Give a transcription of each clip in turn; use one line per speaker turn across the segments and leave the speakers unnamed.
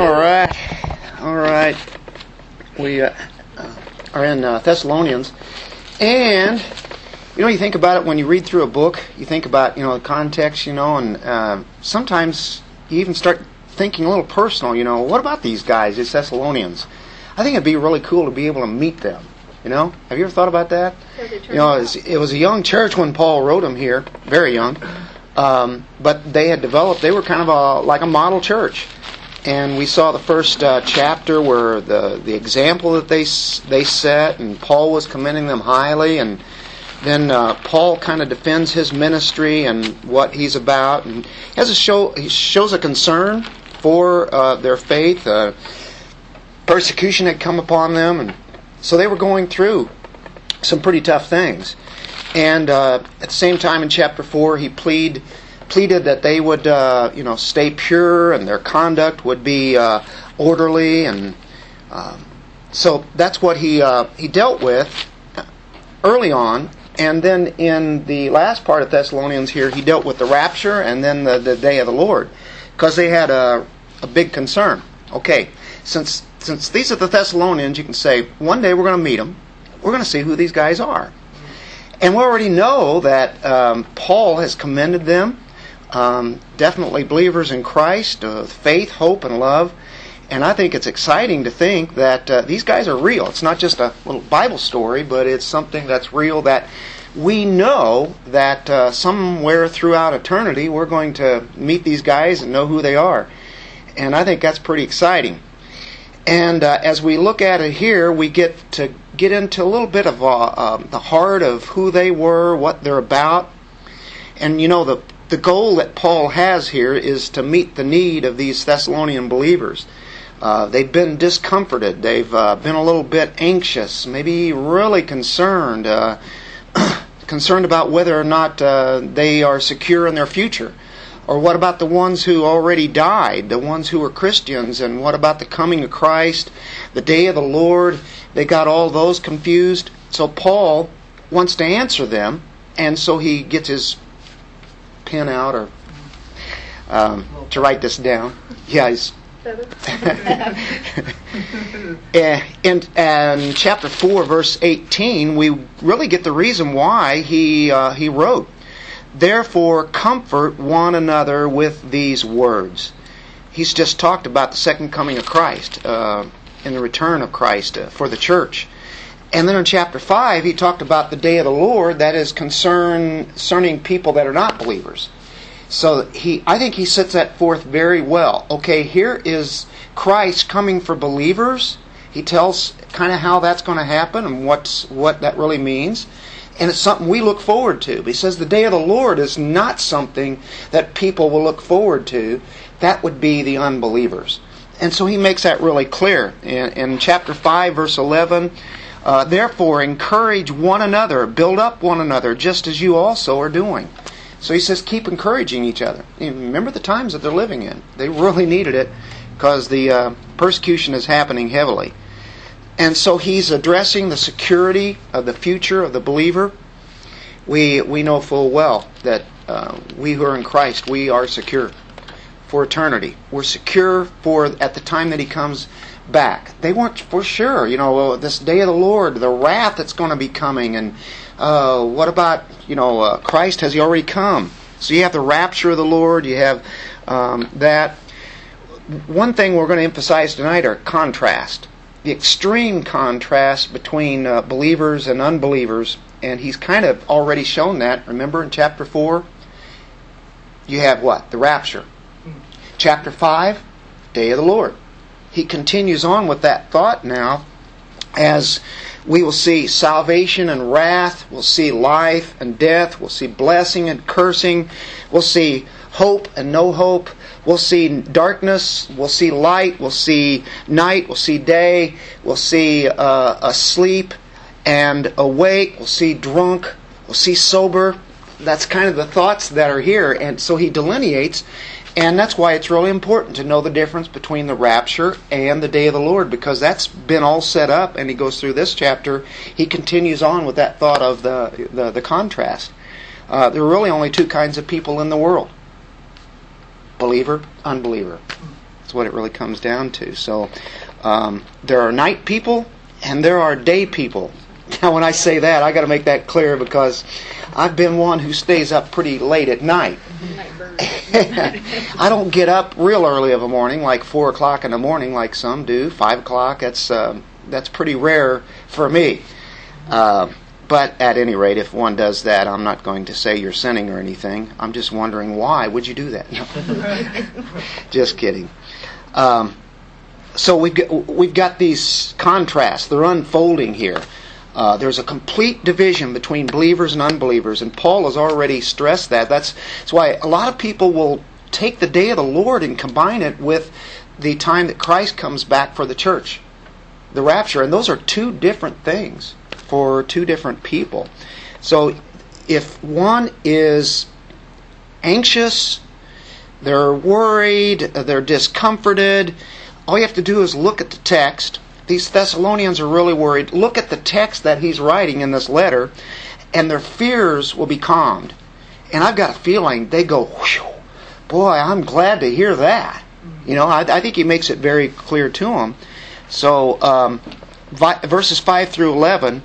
All right, all right. We uh, are in uh, Thessalonians, and you know, you think about it when you read through a book. You think about you know the context, you know, and uh, sometimes you even start thinking a little personal. You know, what about these guys, these Thessalonians? I think it'd be really cool to be able to meet them. You know, have you ever thought about that? You know, it was, it was a young church when Paul wrote them here, very young. Um, but they had developed, they were kind of a, like a model church. And we saw the first uh, chapter where the, the example that they, they set, and Paul was commending them highly. And then uh, Paul kind of defends his ministry and what he's about. And has a show, he shows a concern for uh, their faith. Uh, persecution had come upon them, and so they were going through some pretty tough things. And uh, at the same time, in chapter four, he plead, pleaded that they would, uh, you know, stay pure and their conduct would be uh, orderly, and um, so that's what he uh, he dealt with early on. And then in the last part of Thessalonians here, he dealt with the rapture and then the, the day of the Lord, because they had a, a big concern. Okay, since since these are the Thessalonians, you can say one day we're going to meet them. We're going to see who these guys are. And we already know that um, Paul has commended them, um, definitely believers in Christ, uh, faith, hope, and love. And I think it's exciting to think that uh, these guys are real. It's not just a little Bible story, but it's something that's real that we know that uh, somewhere throughout eternity we're going to meet these guys and know who they are. And I think that's pretty exciting. And uh, as we look at it here, we get to get into a little bit of uh, um, the heart of who they were, what they're about. And you know, the, the goal that Paul has here is to meet the need of these Thessalonian believers. Uh, they've been discomforted, they've uh, been a little bit anxious, maybe really concerned, uh, concerned about whether or not uh, they are secure in their future. Or what about the ones who already died, the ones who were Christians, and what about the coming of Christ, the day of the Lord? They got all those confused. So Paul wants to answer them, and so he gets his pen out or um, to write this down. Yeah, he's. in, in chapter 4, verse 18, we really get the reason why he, uh, he wrote. Therefore, comfort one another with these words. He's just talked about the second coming of Christ uh, and the return of Christ uh, for the church. And then in chapter 5, he talked about the day of the Lord that is concern, concerning people that are not believers. So he, I think he sets that forth very well. Okay, here is Christ coming for believers. He tells kind of how that's going to happen and what's, what that really means and it's something we look forward to. He says the day of the Lord is not something that people will look forward to. That would be the unbelievers. And so he makes that really clear. In, in chapter 5, verse 11, uh, therefore encourage one another, build up one another, just as you also are doing. So he says, keep encouraging each other. Remember the times that they're living in. They really needed it because the uh, persecution is happening heavily. And so he's addressing the security of the future of the believer. We, we know full well that uh, we who are in Christ, we are secure for eternity. We're secure for at the time that he comes back. They weren't for sure, you know, this day of the Lord, the wrath that's going to be coming, and uh, what about, you know, uh, Christ? Has he already come? So you have the rapture of the Lord, you have um, that. One thing we're going to emphasize tonight are contrast the extreme contrast between uh, believers and unbelievers, and he's kind of already shown that. Remember in chapter 4? You have what? The rapture. Chapter 5, day of the Lord. He continues on with that thought now as we will see salvation and wrath, we'll see life and death, we'll see blessing and cursing, we'll see hope and no hope, We'll see darkness, we'll see light, we'll see night, we'll see day, we'll see uh, asleep and awake, we'll see drunk, we'll see sober. That's kind of the thoughts that are here. And so he delineates, and that's why it's really important to know the difference between the rapture and the day of the Lord, because that's been all set up, and he goes through this chapter. He continues on with that thought of the, the, the contrast. Uh, there are really only two kinds of people in the world believer, unbeliever. That's what it really comes down to. So um, there are night people and there are day people. Now, when I say that, I got to make that clear because I've been one who stays up pretty late at night. I don't get up real early of a morning, like four o'clock in the morning, like some do. Five o'clock. That's uh, that's pretty rare for me. Uh, but at any rate, if one does that, I'm not going to say you're sinning or anything. I'm just wondering why would you do that? just kidding. Um, so we've got, we've got these contrasts. They're unfolding here. Uh, there's a complete division between believers and unbelievers, and Paul has already stressed that. That's, that's why a lot of people will take the day of the Lord and combine it with the time that Christ comes back for the church, the rapture, and those are two different things for two different people. So if one is anxious, they're worried, they're discomforted, all you have to do is look at the text. These Thessalonians are really worried. Look at the text that he's writing in this letter, and their fears will be calmed. And I've got a feeling they go, boy, I'm glad to hear that. You know, I, I think he makes it very clear to them. So, um, vi- verses 5 through 11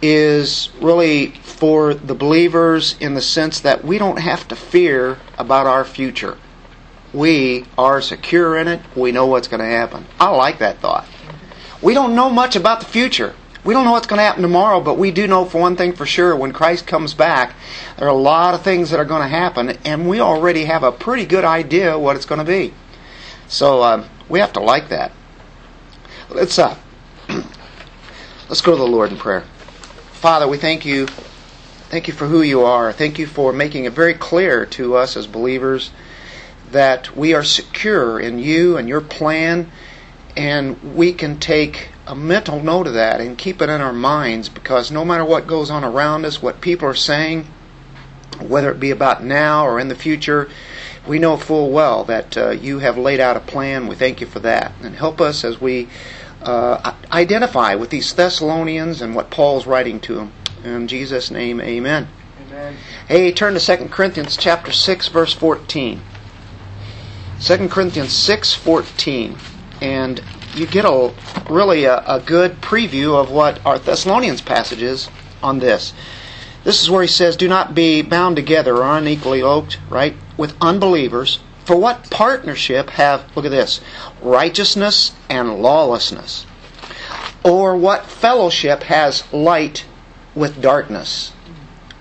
is really for the believers in the sense that we don't have to fear about our future. We are secure in it. We know what's going to happen. I like that thought. We don't know much about the future. We don't know what's going to happen tomorrow, but we do know for one thing for sure when Christ comes back, there are a lot of things that are going to happen, and we already have a pretty good idea what it's going to be. So uh, we have to like that. Let's uh, let's go to the Lord in prayer. Father, we thank you. Thank you for who you are. Thank you for making it very clear to us as believers that we are secure in you and your plan, and we can take a mental note of that and keep it in our minds because no matter what goes on around us, what people are saying, whether it be about now or in the future, we know full well that uh, you have laid out a plan. We thank you for that. And help us as we uh, identify with these Thessalonians and what Paul's writing to them. In Jesus' name, amen. Amen. Hey, turn to 2 Corinthians chapter 6, verse 14. 2 Corinthians 6:14, and you get a really a, a, good preview of what our Thessalonians passage is on this. This is where he says, "Do not be bound together or unequally yoked, right, with unbelievers." For what partnership have, look at this, righteousness and lawlessness? Or what fellowship has light with darkness?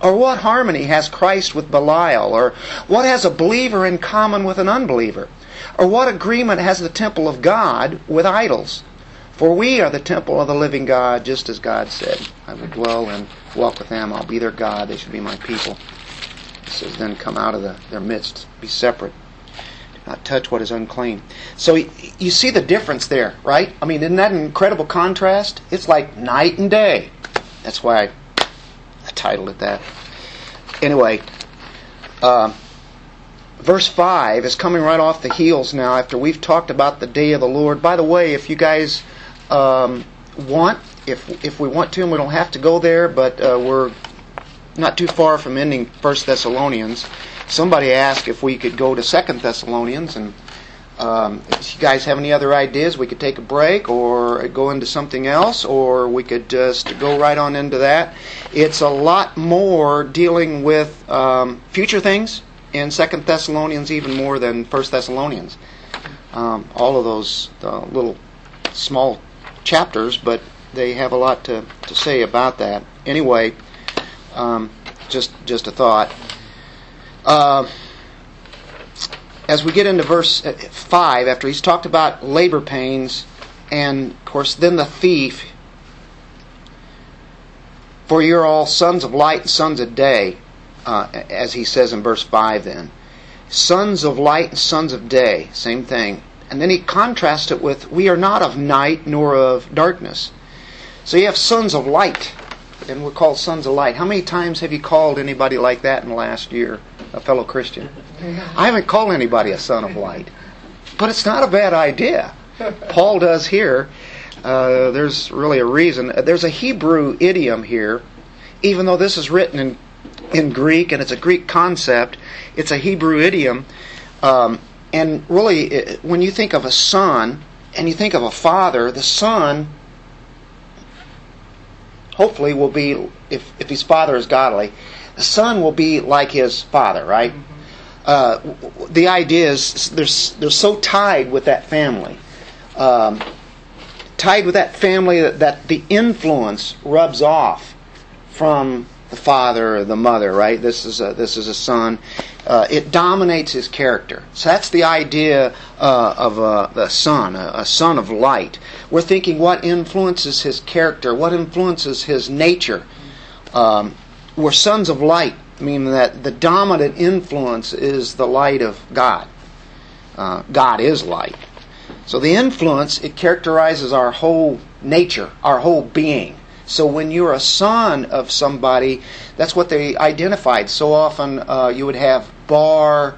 Or what harmony has Christ with Belial? Or what has a believer in common with an unbeliever? Or what agreement has the temple of God with idols? For we are the temple of the living God, just as God said, I will dwell and walk with them. I'll be their God. They shall be my people. He says, then come out of the, their midst. Be separate not touch what is unclean. So you see the difference there, right? I mean, isn't that an incredible contrast? It's like night and day. That's why I, titled it that. Anyway, uh, verse 5 is coming right off the heels now after we've talked about the day of the Lord. By the way, if you guys um, want, if, if we want to, and we don't have to go there, but uh, we're not too far from ending First Thessalonians somebody asked if we could go to Second Thessalonians, and um, if you guys have any other ideas, we could take a break or go into something else, or we could just go right on into that. It's a lot more dealing with um, future things in Second Thessalonians, even more than First Thessalonians. Um, all of those uh, little small chapters, but they have a lot to, to say about that. Anyway, um, just just a thought. Uh, as we get into verse 5, after he's talked about labor pains, and of course, then the thief, for you're all sons of light and sons of day, uh, as he says in verse 5 then. Sons of light and sons of day, same thing. And then he contrasts it with, we are not of night nor of darkness. So you have sons of light, and we're called sons of light. How many times have you called anybody like that in the last year? a fellow Christian. I haven't called anybody a son of light, but it's not a bad idea. Paul does here. Uh, there's really a reason. There's a Hebrew idiom here, even though this is written in in Greek and it's a Greek concept. It's a Hebrew idiom. Um, and really, it, when you think of a son and you think of a father, the son hopefully will be, if, if his father is godly, the son will be like his father, right? Uh, the idea is they're, they're so tied with that family. Um, tied with that family that, that the influence rubs off from the father or the mother, right? This is a, this is a son. Uh, it dominates his character. So that's the idea uh, of a, a son, a, a, son of light. We're thinking what influences his character, what influences his nature. Um, we're sons of light, meaning that the dominant influence is the light of God. Uh, God is light. So the influence, it characterizes our whole nature, our whole being. So when you're a son of somebody, that's what they identified. So often uh, you would have Bar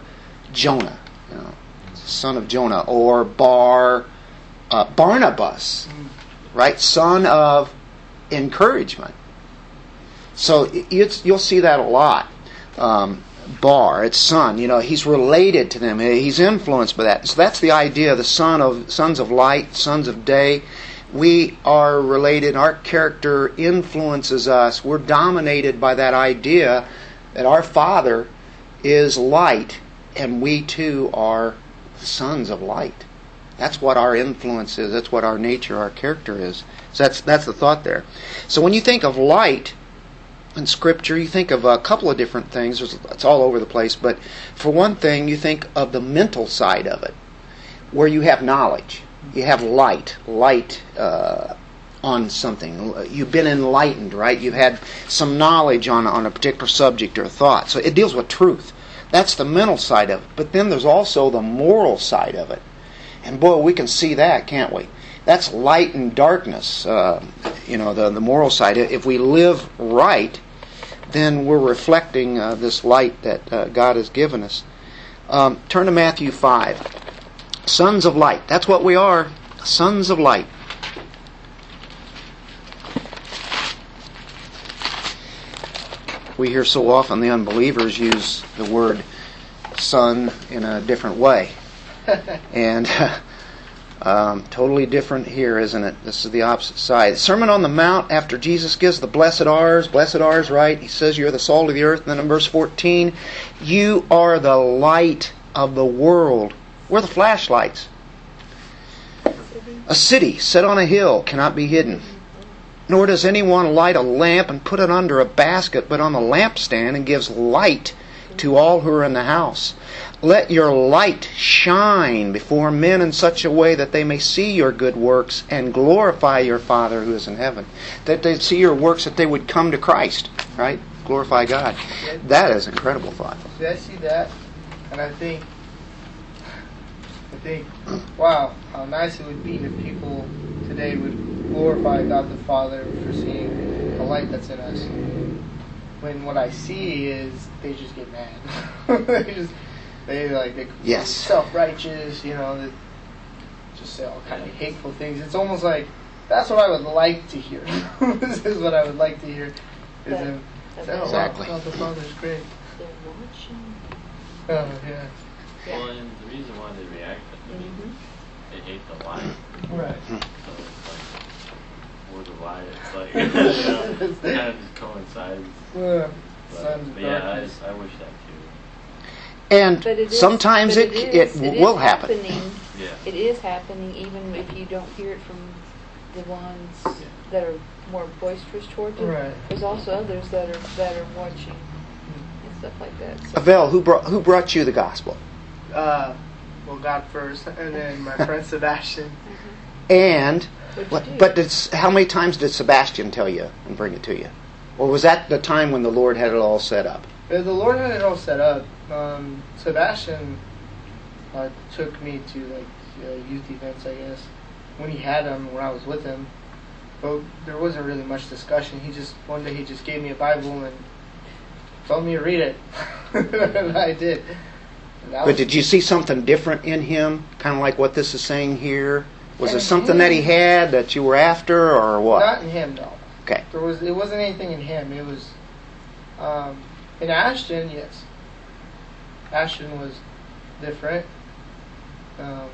Jonah, you know, son of Jonah, or Bar uh, Barnabas, right? Son of encouragement. So you'll see that a lot. Um, Bar, its son, you know, he's related to them. He's influenced by that. So that's the idea: the son of sons of light, sons of day we are related, our character influences us. We're dominated by that idea that our Father is light and we too are sons of light. That's what our influence is. That's what our nature, our character is. So that's that's the thought there. So when you think of light in Scripture, you think of a couple of different things. It's all over the place, but for one thing, you think of the mental side of it, where you have knowledge you have light, light uh, on something. You've been enlightened, right? You've had some knowledge on, on a particular subject or thought. So it deals with truth. That's the mental side of it. But then there's also the moral side of it. And boy, we can see that, can't we? That's light and darkness, uh, you know, the, the moral side. If we live right, then we're reflecting uh, this light that uh, God has given us. Um, turn to Matthew 5. Sons of light. That's what we are. Sons of light. We hear so often the unbelievers use the word son in a different way. and um, totally different here, isn't it? This is the opposite side. Sermon on the Mount, after Jesus gives the blessed ours, blessed ours, right? He says, You're the salt of the earth. And then in verse 14, You are the light of the world. We're the flashlights. A city set on a hill cannot be hidden. Nor does anyone light a lamp and put it under a basket, but on the lampstand and gives light to all who are in the house. Let your light shine before men in such a way that they may see your good works and glorify your Father who is in heaven. That they see your works, that they would come to Christ, right? Glorify God. That is incredible thought.
See, I see that, and I think think, wow, how nice it would be if people today would glorify God the Father for seeing the light that's in us. When what I see is they just get mad. they just they like they
yes.
self righteous, you know, they just say all kind of hateful things. It's almost like that's what I would like to hear. this is what I would like to hear. Is him say, oh,
exactly.
God the Father's great.
They're watching.
Oh yeah.
Yeah. Well, and the reason why they react, I mean, mm-hmm. they hate the light.
Right.
So it's like, word of light, it's like, you know, it kind of just coincides.
Yeah.
But, but yeah, I, I wish that too.
And
is,
sometimes it,
it,
is,
it,
it,
it
will
happen.
Yeah.
It is happening even if you don't hear it from the ones
yeah.
that are more boisterous towards you.
Right.
There's also others that are that are watching and stuff like that. So.
Avel, who brought who brought you the gospel?
uh, well, God first, and then my friend Sebastian.
And,
What'd
but did, how many times did Sebastian tell you and bring it to you? Or was that the time when the Lord had it all set up?
The Lord had it all set up. Um, Sebastian uh, took me to like uh, youth events, I guess, when he had them, when I was with him. But there wasn't really much discussion. He just one day he just gave me a Bible and told me to read it, and I did.
But did you see something different in him? Kind of like what this is saying here? Was it something that he had that you were after, or what?
Not in him, no.
Okay.
There was it wasn't anything in him. It was um, in Ashton, yes. Ashton was different. Um,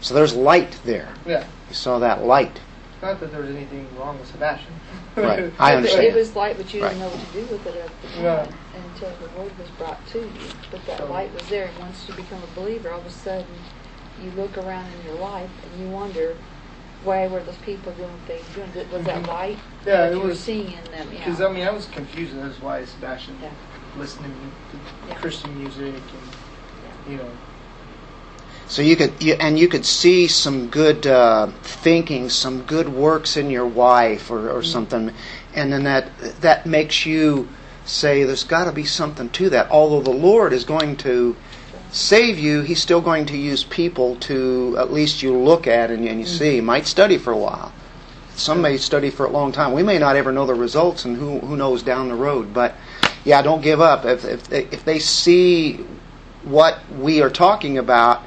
So there's light there.
yeah.
You saw that light.
Not that there was anything wrong with Sebastian.
Right. I
But It was light, but you
Right.
didn't know what to do with it at the
Yeah.
until the word was brought to you. But that
So-
light was there. And once you become a believer, all of a sudden you look around in your life and you wonder why were those people doing what they were doing? Was that
Mhm.
light?
Yeah,
that
it
you were
was-
seeing in them. Yeah.
Because I mean, I was confused as why Sebastian
Yeah.
listening to
Yeah.
Christian music and you know.
So you could, you, and you could see some good uh, thinking, some good works in your wife, or, or something, and then that that makes you say, "There's got to be something to that." Although the Lord is going to save you, He's still going to use people to at least you look at and, and you see. Might study for a while. Some may study for a long time. We may not ever know the results, and who who knows down the road. But yeah, don't give up. If if if they see what we are talking about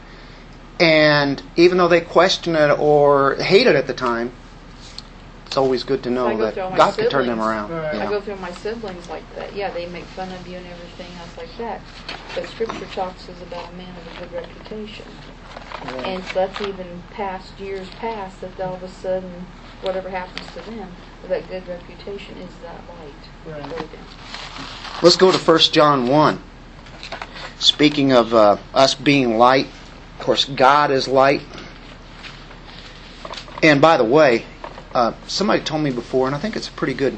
and even though they question it or hate it at the time, it's always good to
I
know
go
that
through all my
God can turn them around.
Right.
you
I go through my siblings like that. Yeah, they make fun of you and everything else like that. But Scripture talks is about a man of a good reputation. And so that's even past years past that all of a sudden, whatever happens to them, that good reputation is that light.
Right.
Let's go to 1 John 1. Speaking of uh, us being light, of course, God is light. And by the way, uh, somebody told me before, and I think it's a pretty good,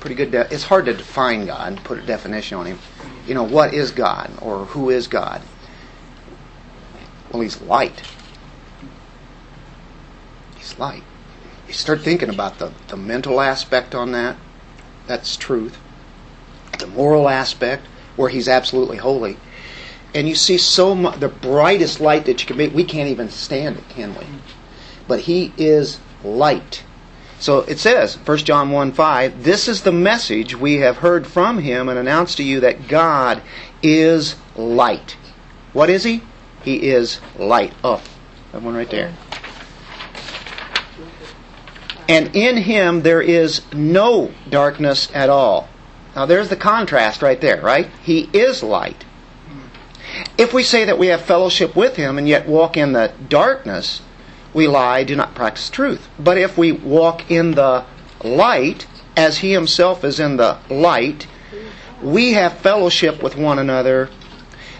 pretty good. De- it's hard to define God and put a definition on Him. You know, what is God or who is God? Well, He's light. He's light. You start thinking about the, the mental aspect on that. That's truth the moral aspect where he's absolutely holy and you see so much the brightest light that you can make we can't even stand it can we? But he is light. So it says 1 john 1 5 this is the message we have heard from him and announced to you that god is light. What is he? He is light. Oh that one right there. And in him there is no darkness at all. Now there's the contrast right there, right? He is light. If we say that we have fellowship with him and yet walk in the darkness, we lie, do not practice truth. But if we walk in the light, as he himself is in the light, we have fellowship with one another,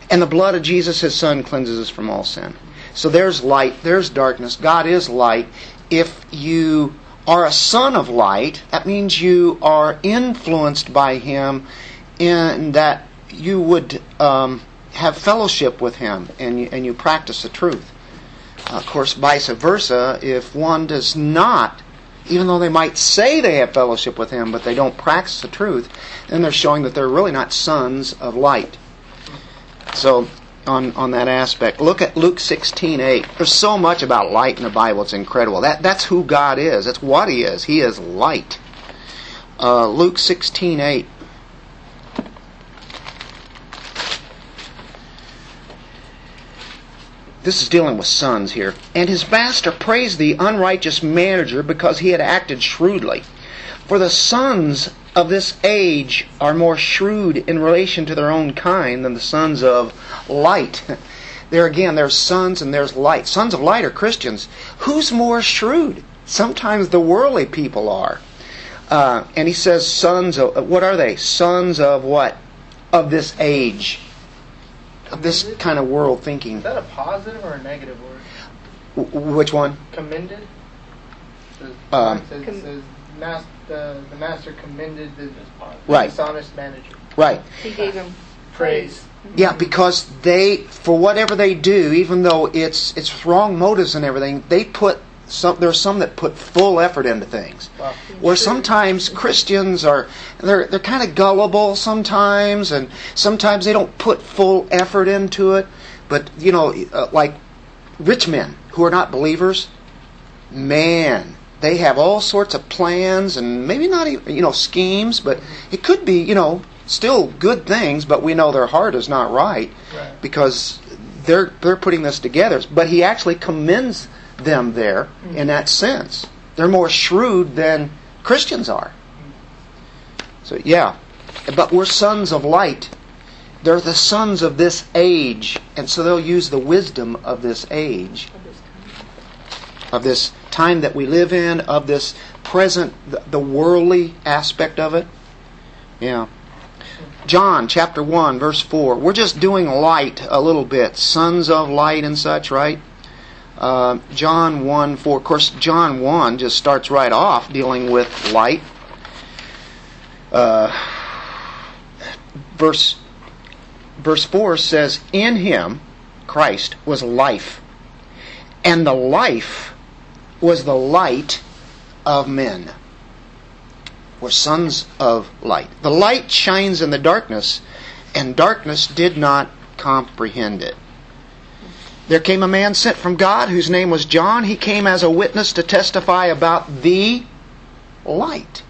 and the blood of Jesus, his son, cleanses us from all sin. So there's light, there's darkness. God is light. If you are a son of light, that means you are influenced by him in that you would um, have fellowship with him and you, and you practice the truth. of course, vice versa, if one does not, even though they might say they have fellowship with him, but they don't practice the truth, then they're showing that they're really not sons of light. So, on, on that aspect. Look at Luke 16:8. There's so much about light in the Bible. It's incredible. That that's who God is. That's what He is. He is light. Uh, Luke 16:8. This is dealing with sons here. And his master praised the unrighteous manager because he had acted shrewdly. For the sons of this age are more shrewd in relation to their own kind than the sons of light. There again, there's sons and there's light. Sons of light are Christians. Who's more shrewd? Sometimes the worldly people are. Uh, and he says, sons of, what are they? Sons of what? Of this age. Of this kind of world thinking.
Is that a positive or a negative word?
W- which one?
Commended? Says,
Um,
it says,
Com-
says mas- the, the master commended the
Right.
dishonest manager.
Right.
He gave him
Praise.
Yeah, because they, for whatever they do, even though it's it's wrong motives and everything, they put some. are some that put full effort into things.
Wow.
Where sometimes Christians are they're they're kind of gullible sometimes, and sometimes they don't put full effort into it. But you know, uh, like rich men who are not believers, man, they have all sorts of plans and maybe not even you know schemes, but it could be you know still good things. But we know their heart is not right
Right.
because they're they're putting this together. But he actually commends them there in that sense. They're more shrewd than Christians are. So yeah, but we're sons of light, They're the sons of this age, and so they'll use the wisdom of this age, of this time that we live in, of this present, the, worldly aspect of it. Yeah. John chapter 1, verse 4. We're just doing light a little bit, sons of light and such, right? Uh, John 1 4. Of course, John 1 just starts right off dealing with light. Uh, verse, verse 4 says, In him, Christ, was life, and the life was the light of men. We're sons of light. The light shines in the darkness, and darkness did not comprehend it. There came a man sent from God whose name was John. He came as a witness to testify about the light.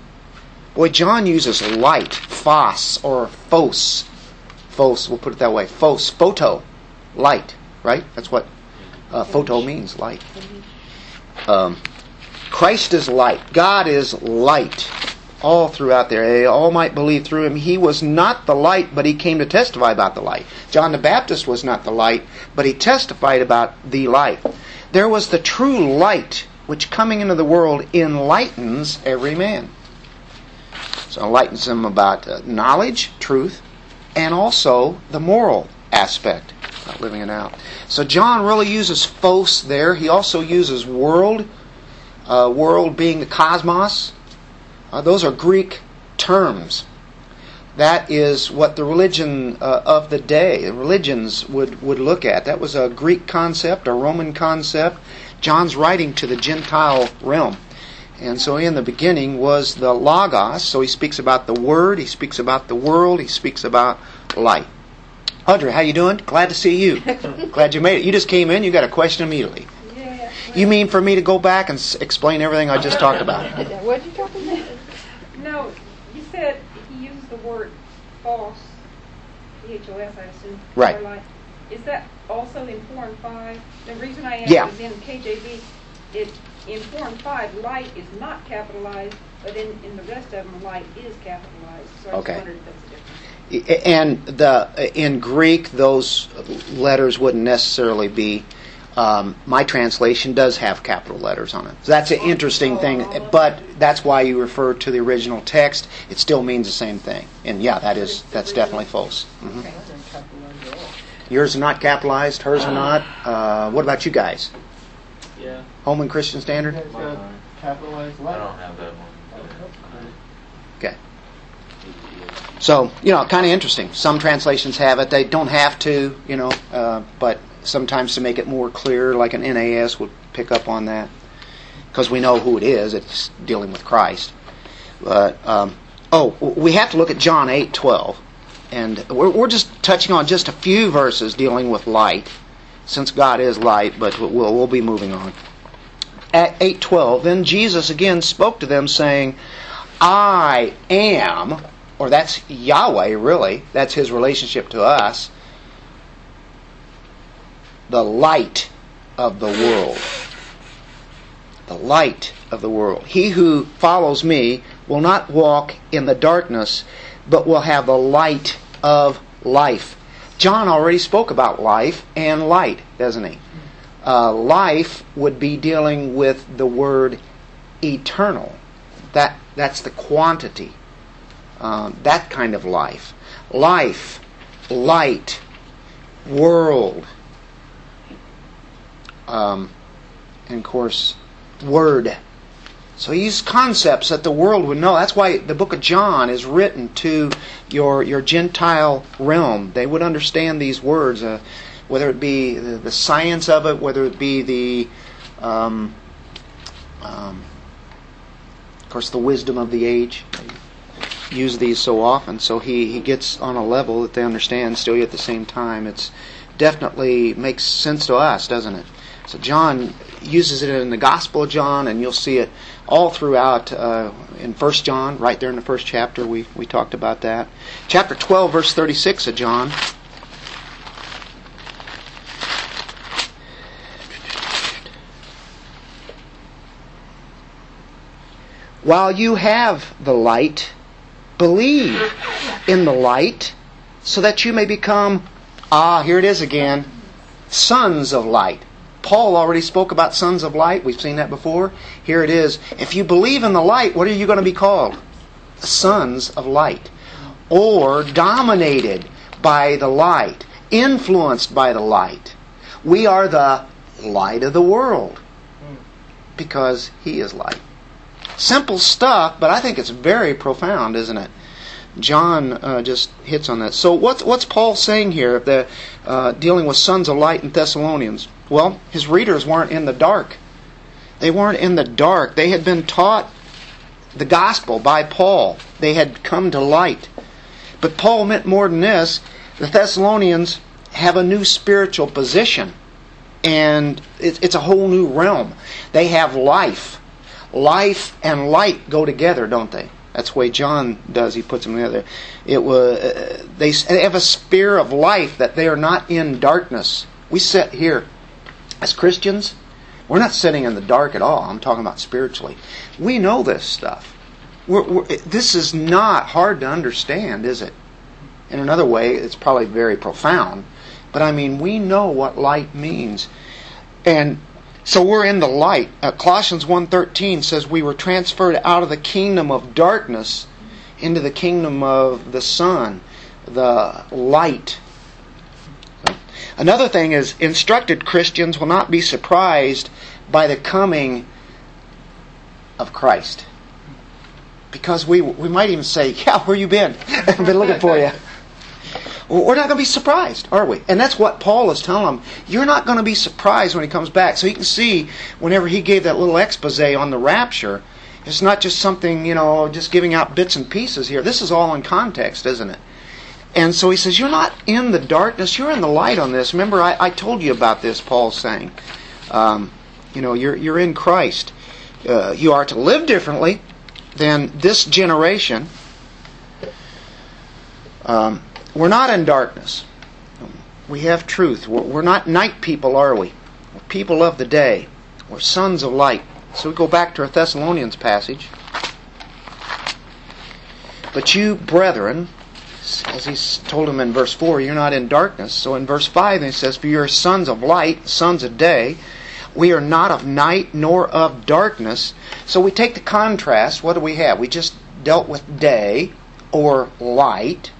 Boy, John uses light, phos or phos. Phos, we'll put it that way. Phos, photo, light, right? That's what uh, photo means, light. Um, Christ is light. God is light. All throughout there. All might believe through him. He was not the light, but he came to testify about the light. John the Baptist was not the light, but he testified about the light. There was the true light, which coming into the world enlightens every man. So enlightens them about uh, knowledge, truth, and also the moral aspect, not living it out. So John really uses phos there. He also uses world, uh, world being the cosmos. Uh, those are Greek terms. That is what the religion uh, of the day, religions would, would look at. That was a Greek concept, a Roman concept. John's writing to the Gentile realm. And so in the beginning was the Logos. So he speaks about the Word, he speaks about the world, he speaks about light. Audrey, how you doing? Glad to see you. Glad you made it. You just came in, you got a question immediately.
Yeah.
You mean for me to go back and s- explain everything I just talked about?
What you talking about?
No, you said he used the word phos, P-H-O-S, I assume.
Right.
like- Is that also in four and five? The reason I
Yeah.
is in KJV, it, in four and five, light is not capitalized, but in, in the rest of them, light is capitalized. So I
Okay.
just wondered if that's a difference.
And the in Greek, those letters wouldn't necessarily be. Um, my translation does have capital letters on it. So that's an interesting thing, but that's why you refer to the original text. It still means the same thing, and yeah, that is that's definitely false. hmm Yours are not capitalized. Hers are not. Uh, what about you guys?
Yeah.
Holman Christian Standard.
You guys
Mine
got capitalized
I don't have that one.
Okay. So, you know, kind of interesting. Some translations have it. They don't have to, you know, uh, but sometimes to make it more clear, like an NAS would pick up on that. Because we know who it is. It's dealing with Christ. But, um, oh, we have to look at John 8 12. And we're, we're just touching on just a few verses dealing with light, since God is light, but we'll, we'll be moving on. At 8:12, then Jesus again spoke to them, saying, I am, or that's Yahweh, really. That's his relationship to us. The light of the world. The light of the world. He who follows me will not walk in the darkness, but will have the light of life. John already spoke about life and light, doesn't he? Uh, life would be dealing with the word eternal. That that's the quantity. Um, that kind of life. Life, light, world, um, and of course, word. So he used concepts that the world would know. That's why the book of John is written to your your Gentile realm. They would understand these words, uh, whether it be the, the science of it, whether it be the um, um, of course, the wisdom of the age. They use these so often, so he, he gets on a level that they understand still at the same time. It's definitely makes sense to us, doesn't it? So John uses it in the Gospel of John, and you'll see it all throughout uh, in First John, right there in the first chapter. We we talked about that. Chapter twelve, verse thirty six of John. While you have the light, believe in the light so that you may become, ah, here it is again, sons of light. Paul already spoke about sons of light. We've seen that before. Here it is. If you believe in the light, what are you going to be called? Sons of light. Or dominated by the light, influenced by the light. We are the light of the world because he is light. Simple stuff, but I think it's very profound, isn't it? John uh, just hits on that. So what's what's Paul saying here? The uh, dealing with sons of light in Thessalonians. Well, his readers weren't in the dark. They weren't in the dark. They had been taught the gospel by Paul. They had come to light. But Paul meant more than this. The Thessalonians have a new spiritual position, and it's, it's a whole new realm. They have life. Life and light go together, don't they? That's the way John does. He puts them together. It was uh, they have a sphere of life that they are not in darkness. We sit here as Christians. We're not sitting in the dark at all. I'm talking about spiritually. We know this stuff. We're, we're, this is not hard to understand, is it? In another way, it's probably very profound. But I mean, we know what light means, and so we're in the light. Uh, Colossians 1.13 says we were transferred out of the kingdom of darkness into the kingdom of the Son, the light. Another thing is, instructed Christians will not be surprised by the coming of Christ. Because we, we might even say, Yeah, where you been? I've been looking for you. We're not going to be surprised, are we? And that's what Paul is telling them. You're not going to be surprised when he comes back. So you can see, whenever he gave that little expose on the rapture, it's not just something, you know, just giving out bits and pieces here. This is all in context, isn't it? And so he says, You're not in the darkness, you're in the light on this. Remember, I, I told you about this, Paul's saying. Um, you know, you're, you're in Christ. Uh, you are to live differently than this generation. Um, we're not in darkness. We have truth. We're not night people, are we? We're people of the day. We're sons of light. So we go back to our Thessalonians passage. But you, brethren, as he told them in verse 4, you're not in darkness. So in verse 5, he says, For you are sons of light, sons of day. We are not of night nor of darkness. So we take the contrast. What do we have? We just dealt with day or light.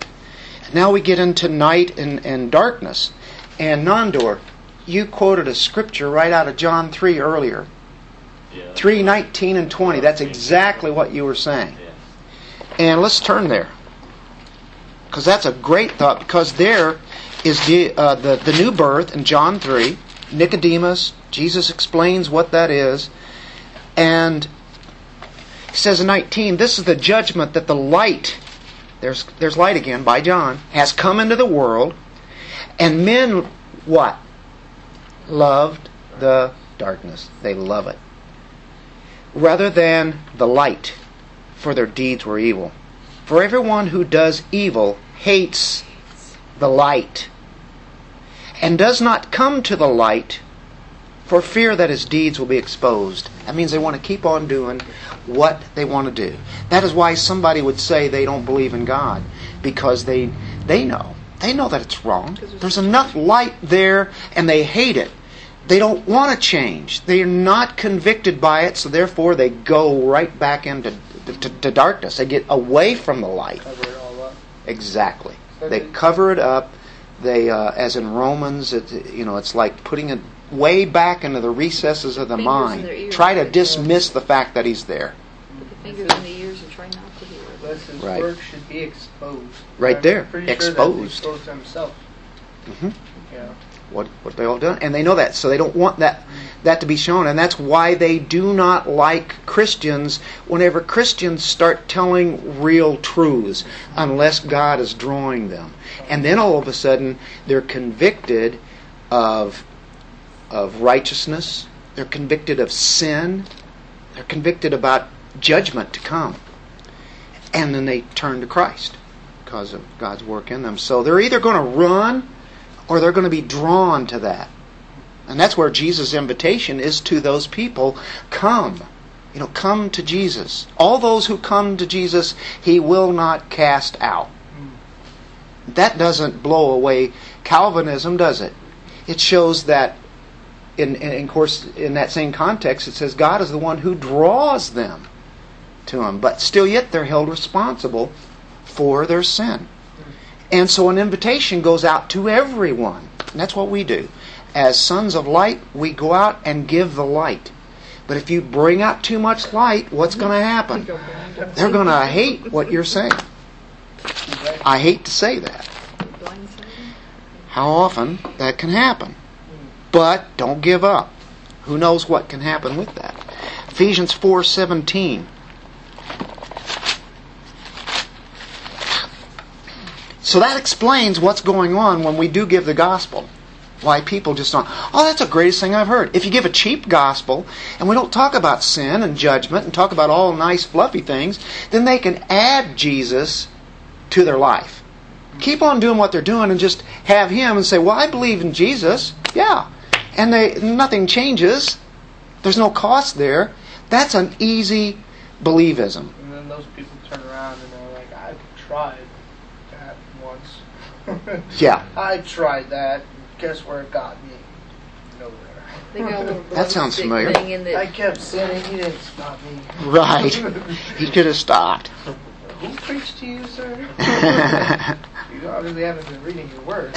Now we get into night and, and darkness. And Nandor, you quoted a scripture right out of John 3 earlier.
Yeah.
3, 19 and 20. That's exactly what you were saying.
Yeah.
And let's turn there. Because that's a great thought, because there is the, uh, the, the new birth in John 3. Nicodemus, Jesus explains what that is. And he says in 19, This is the judgment that the light there's there's light again by John. Has come into the world. And men what? Loved the darkness. They love it. Rather than the light for their deeds were evil. For everyone who does evil hates the light and does not come to the light for fear that his deeds will be exposed. That means they want to keep on doing what they want to do. That is why somebody would say they don't believe in God because they they know. They know that it's wrong. There's enough light there and they hate it. They don't want to change. They are not convicted by it, so therefore they go right back into to, to darkness. They get away from the light.
Cover it all up.
Exactly. They cover it up. They, uh, as in Romans, it, you know, it's like putting it way back into the recesses of the
Fingers
mind.
ears.
Try to dismiss the fact that he's there.
Put the fingers in the ears and try not to hear it.
Unless his
Right.
work should be exposed.
Right
I'm
there.
Pretty Sure
Exposed.
that's exposed to himself.
hmm
Yeah.
What what they all done, and they know that, so they don't want that that to be shown, and that's why they do not like Christians whenever Christians start telling real truths, unless God is drawing them, and then all of a sudden they're convicted of of righteousness, they're convicted of sin, they're convicted about judgment to come, and then they turn to Christ because of God's work in them. So they're either going to run or they're going to be drawn to that. And that's where Jesus' invitation is to those people come. You know, come to Jesus. All those who come to Jesus, He will not cast out. that doesn't blow away Calvinism, does it? It shows that, in, in, in course, in that same context, it says God is the one who draws them to Him, but still yet they're held responsible for their sin. And so an invitation goes out to everyone. And that's what we do. As sons of light, we go out and give the light. But if you bring out too much light, what's going to happen? They're going to hate what you're saying. I hate to say that. How often that can happen. But don't give up. Who knows what can happen with that? Ephesians 4:17. So that explains what's going on when we do give the gospel. Why people just don't, oh, that's the greatest thing I've heard. If you give a cheap gospel and we don't talk about sin and judgment and talk about all nice, fluffy things, then they can add Jesus to their life. Keep on doing what they're doing and just have Him and say, well, I believe in Jesus. Yeah. And they, nothing changes. There's no cost there. That's an easy believism.
And then those people turn around and they're like, I tried that once.
Yeah.
I tried that. Guess where it got me? Nowhere.
They got a
That sounds familiar.
Thing in
I
the,
kept sinning. He didn't stop me.
Right. He could have stopped.
Who preached to you, sir? you obviously haven't been reading your word.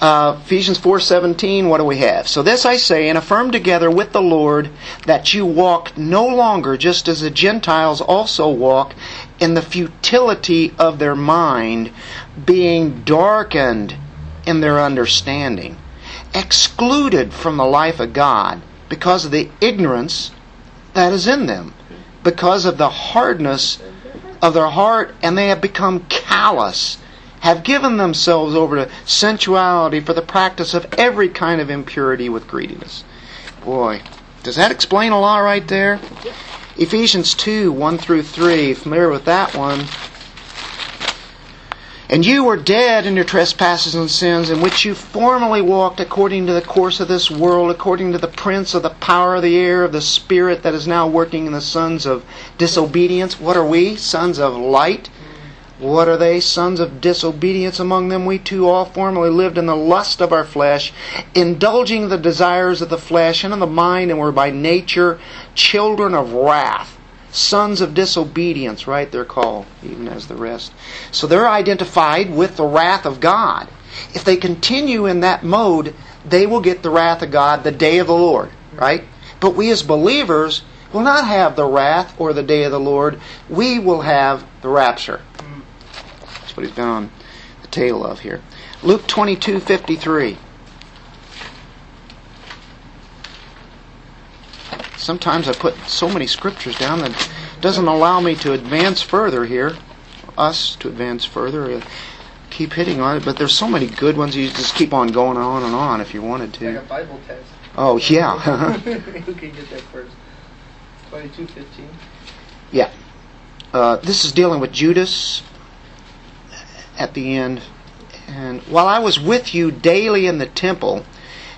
Uh, Ephesians 4:17 what do we have? So this I say and affirm together with the Lord that you walk no longer just as the Gentiles also walk in the futility of their mind being darkened in their understanding excluded from the life of God because of the ignorance that is in them because of the hardness of their heart and they have become callous have given themselves over to sensuality for the practice of every kind of impurity with greediness. Boy, does that explain a lot right there? Ephesians 2 1 through 3, familiar with that one. And you were dead in your trespasses and sins, in which you formerly walked according to the course of this world, according to the prince of the power of the air, of the spirit that is now working in the sons of disobedience. What are we? Sons of light. What are they? Sons of disobedience. Among them we too all formerly lived in the lust of our flesh, indulging the desires of the flesh and of the mind, and were by nature children of wrath. Sons of disobedience, right? They're called, even as the rest. So they're identified with the wrath of God. If they continue in that mode, they will get the wrath of God the day of the Lord, right? But we as believers will not have the wrath or the day of the Lord. We will have the rapture. That's what he's been on the tail of here. Luke 22 53. Sometimes I put so many scriptures down that it doesn't allow me to advance further here, us to advance further. uh, Keep hitting on it, but there's so many good ones. You just keep on going on and on if you wanted
Like a
to.
Bible test.
Oh yeah,
Who can get that first? Twenty-two fifteen.
yeah. Uh, this is dealing with Judas at the end. And while I was with you daily in the temple,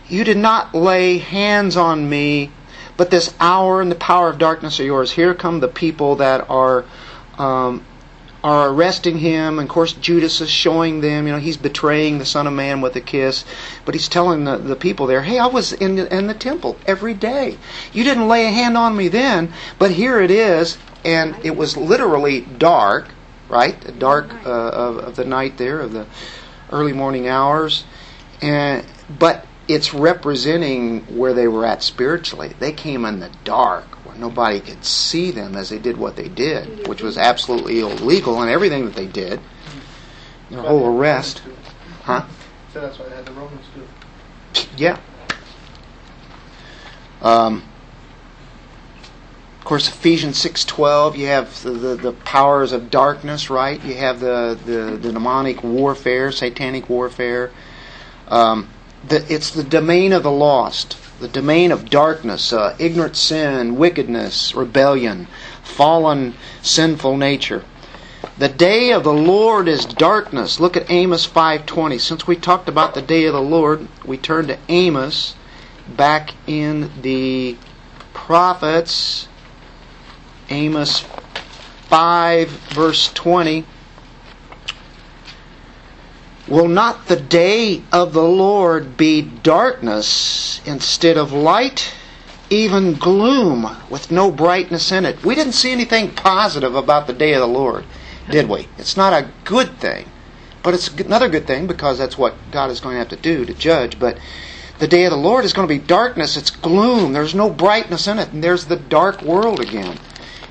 you did not lay hands on me, but this hour and the power of darkness are yours. Here come the people that are um, are arresting him. And of course, Judas is showing them, you know, he's betraying the Son of Man with a kiss. But he's telling the, the people there, hey, I was in the, in the temple every day. You didn't lay a hand on me then, but here it is. And it was literally dark, right? The dark uh, of, of the night there, of the early morning hours. And but it's representing where they were at spiritually. They came in the dark where nobody could see them as they did what they did, which was absolutely illegal and everything that they did. Their whole arrest. Huh?
So that's why they had the Romans do it.
Yeah. Um, of course, Ephesians six twelve. You have the, the, the powers of darkness, right? You have the, the, the demonic warfare, satanic warfare. Um, the, it's the domain of the lost, the domain of darkness, uh, ignorant sin, wickedness, rebellion, fallen, sinful nature. The day of the Lord is darkness. Look at Amos 5:20. Since we talked about the day of the Lord, we turn to Amos back in the prophets. Amos 5 verse 20. Will not the day of the Lord be darkness instead of light? Even gloom with no brightness in it. We didn't see anything positive about the day of the Lord, did we? It's not a good thing. But it's another good thing because that's what God is going to have to do to judge. But the day of the Lord is going to be darkness. It's gloom. There's no brightness in it. And there's the dark world again.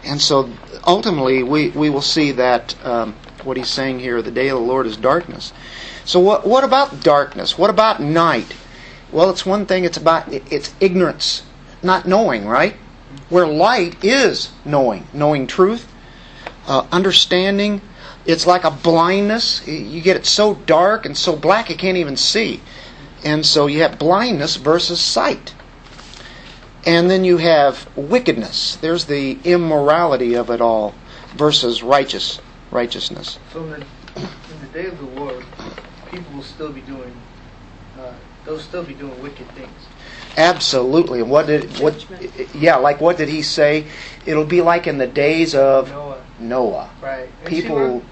And so ultimately, we, we will see that um, what he's saying here the day of the Lord is darkness. So, what, what about darkness? What about night? Well, it's one thing, it's about it's ignorance, not knowing, right? Where light is knowing, knowing truth, uh, understanding. It's like a blindness. You get it so dark and so black you can't even see. And so you have blindness versus sight. And then you have wickedness. There's the immorality of it all versus righteous righteousness.
So in the, in the day of the Lord, people will still be doing, uh, they'll still be doing wicked things.
Absolutely. And what did what? Yeah, like what did he say? It'll be like in the days of
Noah,
Noah.
right? And see,
People.
what,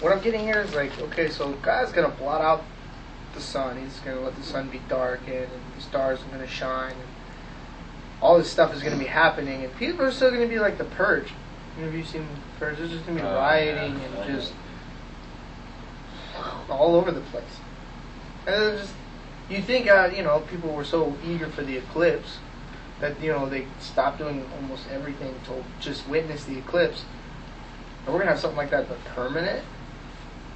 what I'm getting here is like, okay, so God's gonna blot out the sun. He's gonna let the sun be darkened, and the stars are gonna shine, and all this stuff is gonna be happening, and people are still gonna be like the purge. You know, have you seen the purge? There's just gonna be
Oh,
rioting
yeah.
and just all over the place. And it's just, you think, uh, you know, people were so eager for the eclipse that, you know, they stopped doing almost everything to just witness the eclipse. And we're going to have something like that, but permanent.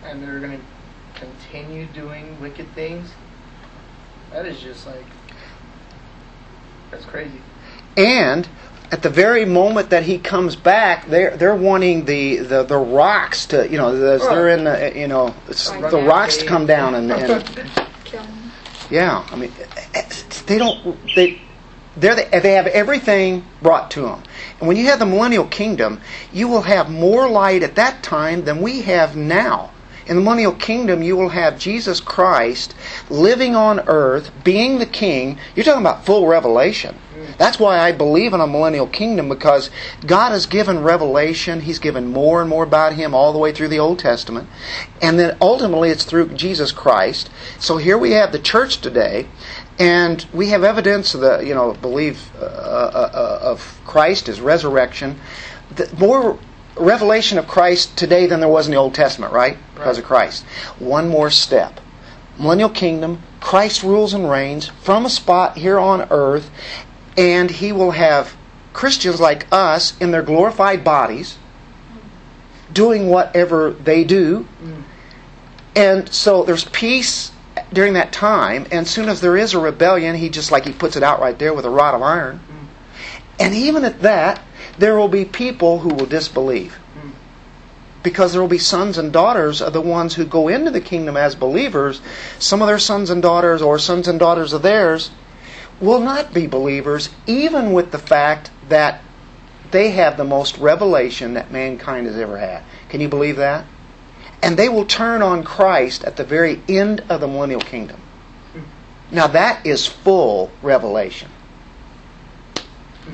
And they're going to continue doing wicked things. That is just like, that's crazy.
And at the very moment that he comes back, they're they're wanting the, the, the rocks to you know the, they're in the you know the rocks to come down and, and yeah I mean eh, eh, they don't they they're the, they have everything brought to them. And when you have the millennial kingdom, you will have more light at that time than we have now. In the millennial kingdom, you will have Jesus Christ living on earth, being the king. You're talking about full revelation. That's why I believe in a millennial kingdom because God has given revelation. He's given more and more about Him all the way through the Old Testament. And then ultimately it's through Jesus Christ. So here we have the church today, and we have evidence of the, you know, belief uh, uh, uh, of Christ, His resurrection. The, more revelation of Christ today than there was in the Old Testament, right? Because of Christ. One more step. Millennial kingdom, Christ rules and reigns from a spot here on earth, and he will have Christians like us in their glorified bodies doing whatever they do. Mm. And so there's peace during that time, and soon as there is a rebellion, he just like he puts it out right there with a rod of iron. Mm. And even at that, there will be people who will disbelieve. Because there will be sons and daughters of the ones who go into the kingdom as believers. Some of their sons and daughters, or sons and daughters of theirs, will not be believers, even with the fact that they have the most revelation that mankind has ever had. Can you believe that? And they will turn on Christ at the very end of the millennial kingdom. Now, that is full revelation.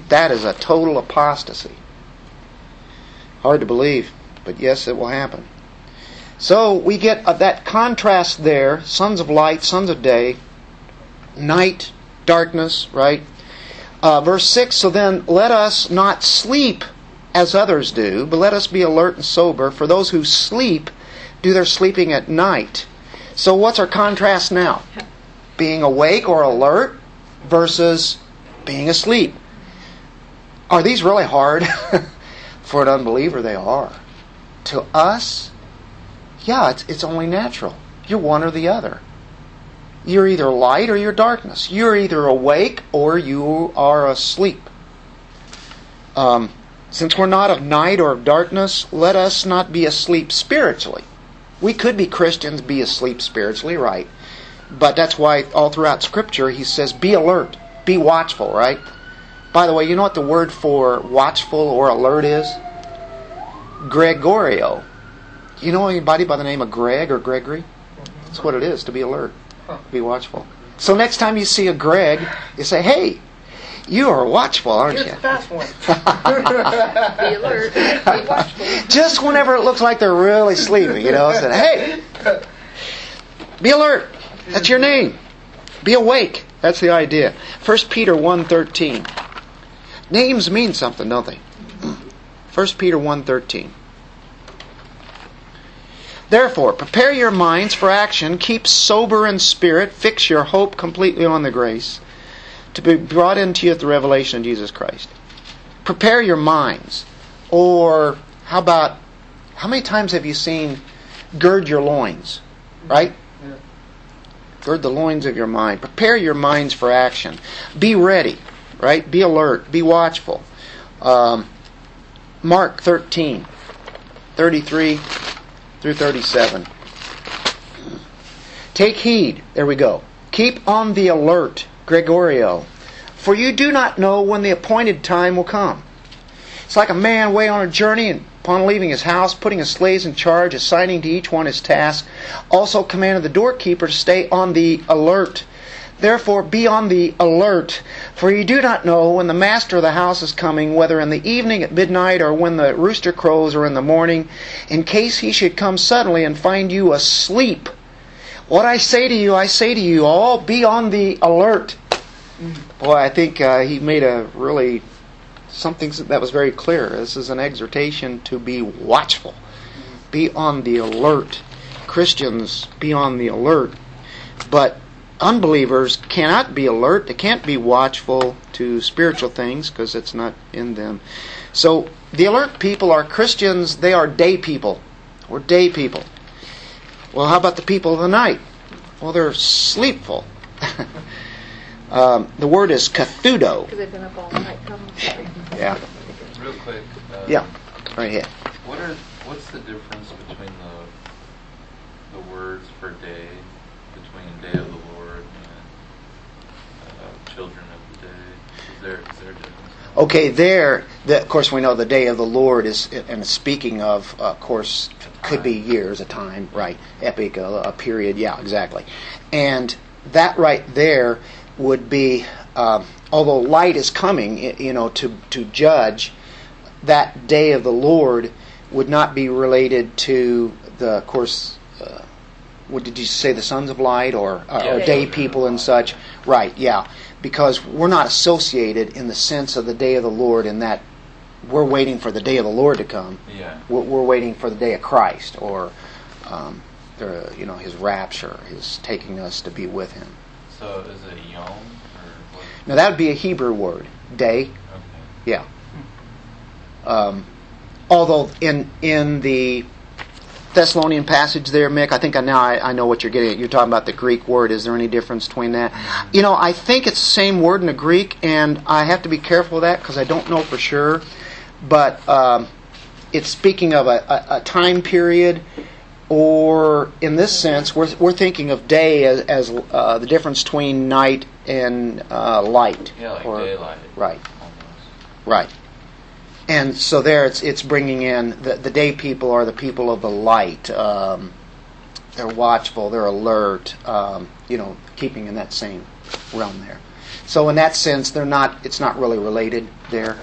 That is a total apostasy. Hard to believe, but yes, it will happen. So we get uh, that contrast there sons of light, sons of day, night, darkness, right? Uh, verse 6 So then let us not sleep as others do, but let us be alert and sober. For those who sleep do their sleeping at night. So what's our contrast now? Being awake or alert versus being asleep. Are these really hard? For an unbeliever, they are. To us, yeah, it's, it's only natural. You're one or the other. You're either light or you're darkness. You're either awake or you are asleep. Um, since we're not of night or of darkness, let us not be asleep spiritually. We could be Christians, be asleep spiritually, right? But that's why all throughout Scripture he says, be alert, be watchful, right? By the way, you know what the word for watchful or alert is? Gregorio. You know anybody by the name of Greg or Gregory? That's what it is, to be alert, be watchful. So next time you see a Greg, you say, hey, you are watchful, aren't
Here's
you?
the fast one.
Be alert. Be watchful.
Just whenever it looks like they're really sleepy, you know, said, hey. Be alert. That's your name. Be awake. That's the idea. 1 Peter 1.13. Names mean something, don't they? 1 Peter 1.13. Therefore, prepare your minds for action, keep sober in spirit, fix your hope completely on the grace to be brought into you at the revelation of Jesus Christ. Prepare your minds. Or how about how many times have you seen gird your loins? Right? Gird the loins of your mind. Prepare your minds for action. Be ready, right? Be alert. Be watchful. Um, Mark 13, 33 through 37. Take heed. There we go. Keep on the alert, Gregorio, for you do not know when the appointed time will come. It's like a man way on a journey and upon leaving his house, putting his slaves in charge, assigning to each one his task, also commanded the doorkeeper to stay on the alert. Therefore, be on the alert, for you do not know when the master of the house is coming, whether in the evening at midnight or when the rooster crows or in the morning, in case he should come suddenly and find you asleep. What I say to you, I say to you all, be on the alert. Boy, I think uh, he made a really something that was very clear. This is an exhortation to be watchful, be on the alert. Christians be on the alert, but unbelievers cannot be alert. They can't be watchful to spiritual things because it's not in them. So the alert people are Christians. They are day people. We're day people. Well, how about the people of the night? Well, they're sleepful. um, the word is kathudo.
Because they've been up all night. Come, sorry.
Yeah,
Real quick. Uh,
yeah, right here.
What are what's the difference between the the words for day between day of the Lord and uh, children of the day? Is there is there a difference?
Okay, there, the, of course, we know the day of the Lord is, and speaking of, uh, of course, could be years, a time, right? Epic, a, a period, yeah, exactly. And that right there would be, um, although light is coming, you know, to, to judge, that day of the Lord would not be related to the, of course, uh, what did you say, the sons of light or, uh, or day people and such? Right, yeah. Because we're not associated in the sense of the day of the Lord in that we're waiting for the day of the Lord to come.
Yeah.
We're, we're waiting for the day of Christ or, um, the, you know, His rapture, His taking us to be with Him.
So is it yom or what?
Now that would be a Hebrew word, day.
Okay.
Yeah. Um, although in in the Thessalonian passage there, Mick, I think I now I, I know what you're getting at. You're talking about the Greek word. Is there any difference between that? You know, I think it's the same word in the Greek, and I have to be careful of that because I don't know for sure. But um, it's speaking of a, a, a time period, or in this sense, we're, we're thinking of day as, as uh, the difference between night and uh, light.
Yeah, like
or-
daylight.
Right.
Almost.
Right. And so there, it's it's bringing in the the day people are the people of the light. Um, they're watchful. They're alert. Um, you know, keeping in that same realm there. So in that sense, they're not. It's not really related there.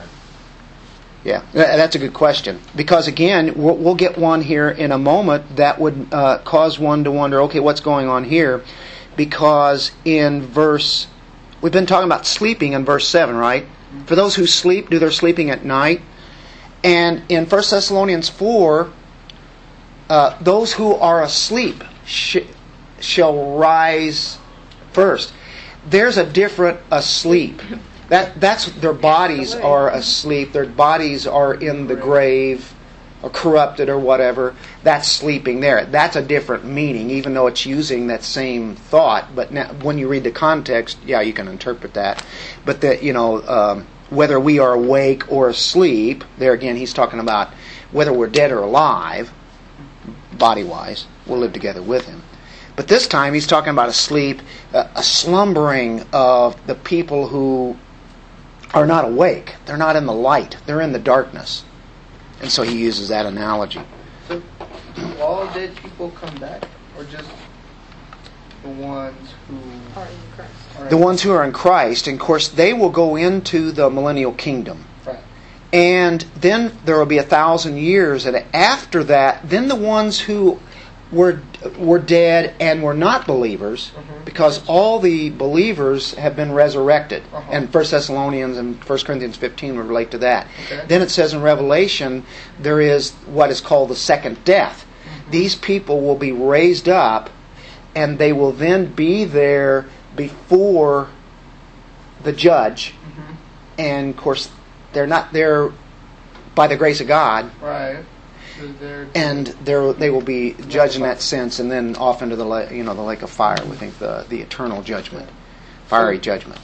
Yeah, that's a good question because again, we'll, we'll get one here in a moment that would uh, cause one to wonder, okay, what's going on here? Because in verse, we've been talking about sleeping in verse seven, right? For those who sleep, do their sleeping at night. And in 1 Thessalonians 4, uh, those who are asleep sh- shall rise first. There's a different asleep. That that's their bodies are asleep. Their bodies are in the grave, or corrupted, or whatever. That's sleeping there. That's a different meaning, even though it's using that same thought. But now, when you read the context, yeah, you can interpret that. But that you know, um, whether we are awake or asleep, there again, he's talking about whether we're dead or alive, body wise, we'll live together with him. But this time he's talking about a sleep, a, uh, a slumbering of the people who are not awake. They're not in the light, they're in the darkness. And so he uses that analogy.
So, do all dead people come back, or just the ones who
Are in Christ.
The ones who are in Christ, and of course, they will go into the millennial kingdom.
Right.
And then there will be a thousand years, and after that, then the ones who were were dead and were not believers
Mhm.
because all the believers have been resurrected.
Uh-huh.
And 1 Thessalonians and 1 Corinthians 15 would relate to that.
Okay.
Then it says in Revelation there is what is called the second death.
Mm-hmm.
These people will be raised up and they will then be there before the judge.
Mhm.
And of course, they're not there by the grace of God
Right. They're-
and they're, they will be judged in that sense, and then off into the la- you know the lake of fire. We think the the eternal judgment, fiery judgment,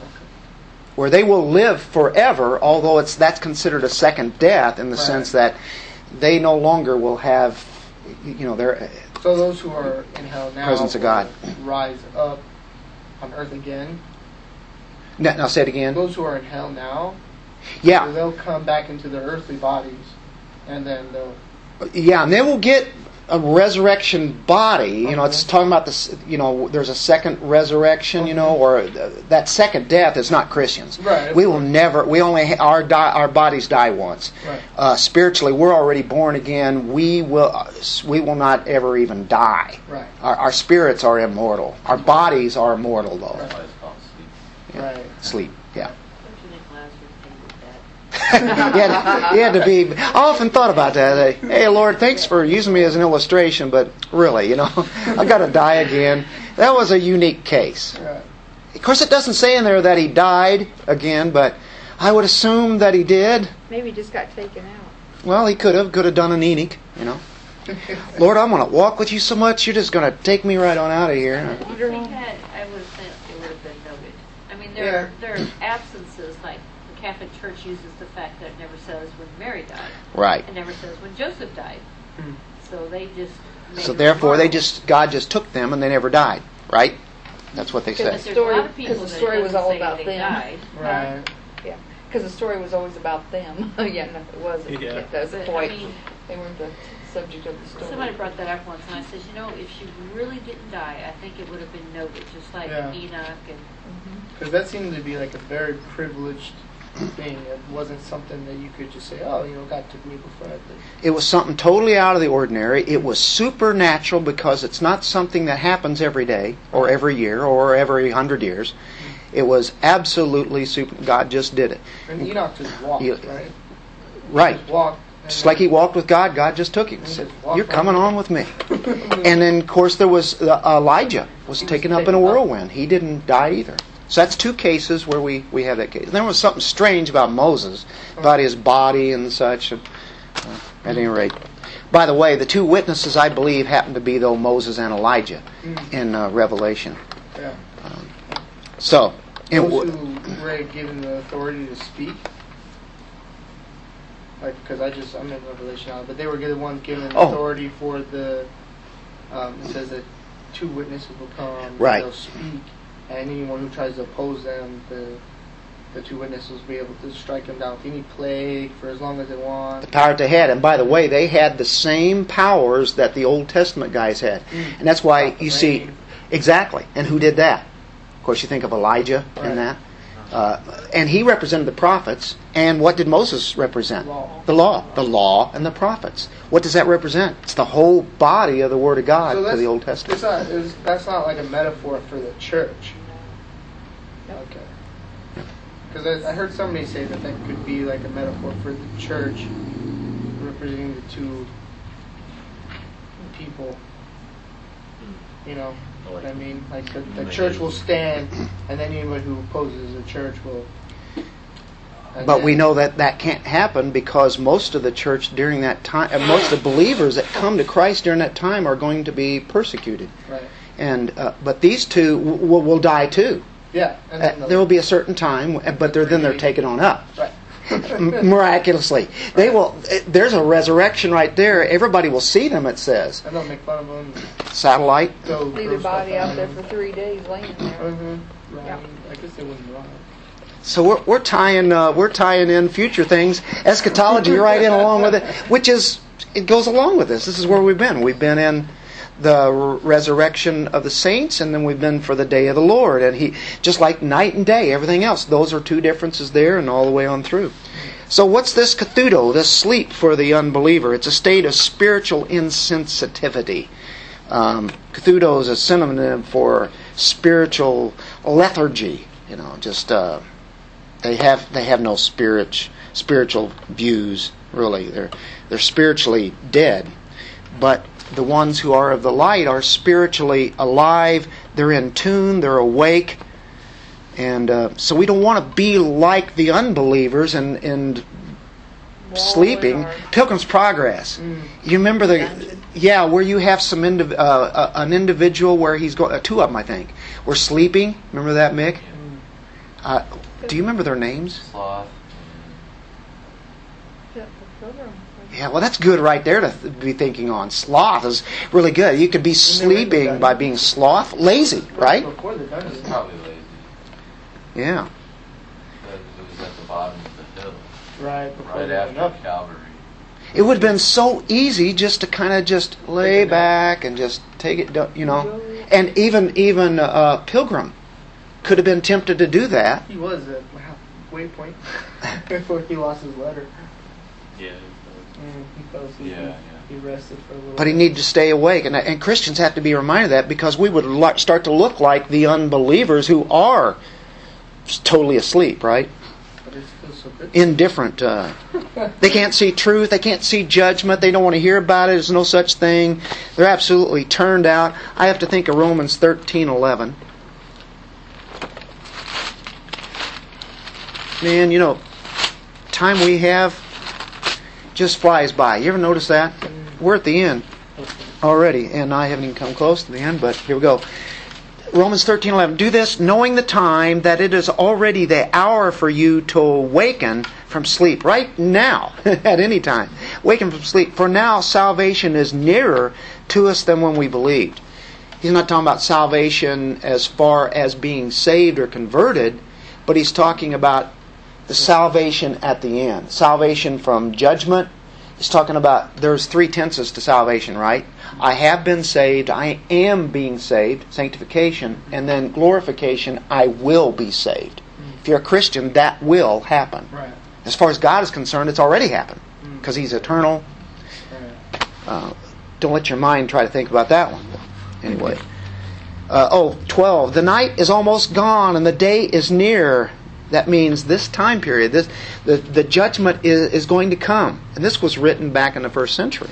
where they will live forever. Although it's that's considered a second death in the
Right.
sense that they no longer will have you know their
So those who are in hell now
Presence of God.
rise up on earth again.
now, now say it again.
Those who are in hell now,
Yeah,
they'll come back into their earthly bodies, and then they'll.
yeah, and they will get a resurrection body. You know, it's talking about this. You know, there's a second resurrection. You know, or uh, that second death is not Christians.
Right.
We will never. We only ha- our die, our bodies die once.
Right.
Uh, spiritually, we're already born again. We will. uh, We will not ever even die.
Right.
Our, our spirits are immortal. Our bodies are immortal, though.
That's why it's called sleep.
Right.
Sleep. Yeah.
Don't you think Lazarus hated that?
he, had, he had to be. I often thought about that. Hey, hey, Lord, thanks for using me as an illustration, but really, you know, I got to die again. That was a unique case. Of course, it doesn't say in there that he died again, but I would assume that he did.
Maybe he just got taken out.
Well, he could have, could have done an Enoch, you know. Lord, I'm going to walk with you so much, you're just going to take me right on out of here.
If he had, I would think it would have been noted. I mean, there,
Yeah.
there are absences, like the Catholic Church uses the fact that it never says when Mary died.
Right.
It never says when Joseph died.
Hmm.
So they just.
So therefore, they just God just took them and they never died. Right? That's what they
Because
But
say.
there's a lot
story-
of people
because the story was all about them.
died.
Right.
Yeah, because the story was always about them. yeah, no, it wasn't.
Yeah.
At that
But, I
point,
mean-
they weren't the subject of the story.
Somebody brought that up once, and I said, you know, if she really didn't die, I think it would have been noted, just like
Yeah.
Enoch and.
Because that seemed to be like a very privileged thing. It wasn't something that you could just say, "Oh, you know, God took me before I did."
It was something totally out of the ordinary. It was supernatural because it's not something that happens every day or every year or every hundred years. It was absolutely super. God just did it.
And Enoch just walked,
You-
right?
Right.
Just walked.
Just like he walked with God, God just took him and said, You're coming on with me. And then, of course, there was uh, Elijah was
He was
taken up in a
up.
whirlwind. He didn't die either. So that's two cases where we, we have that case. And there was something strange about Moses, about his body and such. And, uh, at any rate. By the way, the two witnesses, I believe, happen to be, though, Moses and Elijah
Mm.
in uh, Revelation.
Yeah.
So, and
Those who were given the authority to speak, like, because I just I'm in Revelation now, but they were the ones given
Oh.
authority for the. Um, it says that two witnesses will come.
Right.
They'll speak, anyone who tries to oppose them, the the two witnesses will be able to strike them down with any plague for as long as they want.
the power they had. And by the way, they had the same powers that the Old Testament guys had.
Mm.
And that's why you see, exactly. And who did that? Of course, you think of Elijah
Right.
and that. Uh, and he represented the prophets. And what did Moses represent?
Law.
The law. The law and the prophets. What does that represent? It's the whole body of the Word of God
So
for the Old Testament.
not, that's not like a metaphor for the church. Okay. Because I, I heard somebody say that that could be like a metaphor for the church, representing the two people. You know what I mean? Like the, the church will stand, and then anyone who opposes the church will. and
But we know that that can't happen because most of the church during that time, uh, most of the believers that come to Christ during that time are going to be persecuted.
Right.
And uh, but these two w- will, will die too.
Yeah. And
Uh,
then the-
there will be a certain time, uh, but they're, then they're taken on up
Right.
m- miraculously. They will. uh, There's a resurrection right there. Everybody will see them. It says
And they'll make fun of them.
satellite.
They'll
Leave their body out there for three days laying there.
Mm-hmm. Right.
Yeah.
I guess they wouldn't lie.
So we're, we're tying uh, we're tying in future things, eschatology right in along with it, which is it goes along with this. This is where we've been. We've been in the resurrection of the saints, and then we've been for the day of the Lord. And he just like night and day, everything else. Those are two differences there, and all the way on through. So what's this kathudo, this sleep for the unbeliever? It's a state of spiritual insensitivity. Um, is a synonym for spiritual lethargy. You know, just uh, they have they have no spirit spiritual views really. They're they're spiritually dead. But the ones who are of the light are spiritually alive. They're in tune. They're awake. And uh, so we don't want to be like the unbelievers and, and sleeping.
Wallow in our-
Pilgrim's Progress.
Mm.
You remember the
Dungeon.
yeah where you have some indiv- uh, uh, an individual where he's going uh, two of them I think were sleeping. Remember that Mick?
Mm.
Uh, do you remember their names?
Sloth.
Yeah, the program.
Yeah, well, that's good right there to th- be thinking on. Sloth is really good. You could be
they read the
sleeping by being sloth, lazy, right?
Before the
It's
dungeon.
probably lazy.
Yeah.
It was at the bottom of the hill,
Right
right after. Calvary.
It would have been so easy just to kind of just lay back and just take it, you know. And even even uh, Pilgrim could have been tempted to do that.
He was at halfway point before he lost his letter.
Yeah.
Mm, he fell.
Yeah, yeah.
He rested for a little.
But he needed to stay awake, and, and Christians have to be reminded of that because we would lo- start to look like the unbelievers who are totally asleep, right?
But it feels so.
Indifferent. Uh, they can't see truth. They can't see judgment. They don't want to hear about it. There's no such thing. They're absolutely turned out. I have to think of Romans thirteen eleven. Man, you know, time we have just flies by. You ever notice that? We're at the end already, and I haven't even come close to the end, but here we go. Romans 13:11 Do this knowing the time that it is already the hour for you to awaken from sleep right now at any time. Awaken from sleep for now salvation is nearer to us than when we believed. He's not talking about salvation as far as being saved or converted, but he's talking about the salvation at the end. Salvation from judgment. He's talking about there's three tenses to salvation, right? I have been saved, I am being saved, sanctification, and then glorification, I will be saved. If you're a Christian, that will happen.
Right.
As far as God is concerned, it's already happened
Mm.
because He's eternal. Uh, don't let your mind try to think about that one. Anyway. Uh, oh, 12. The night is almost gone and the day is near. That means this time period, this, the, the judgment is, is going to come. And this was written back in the first century.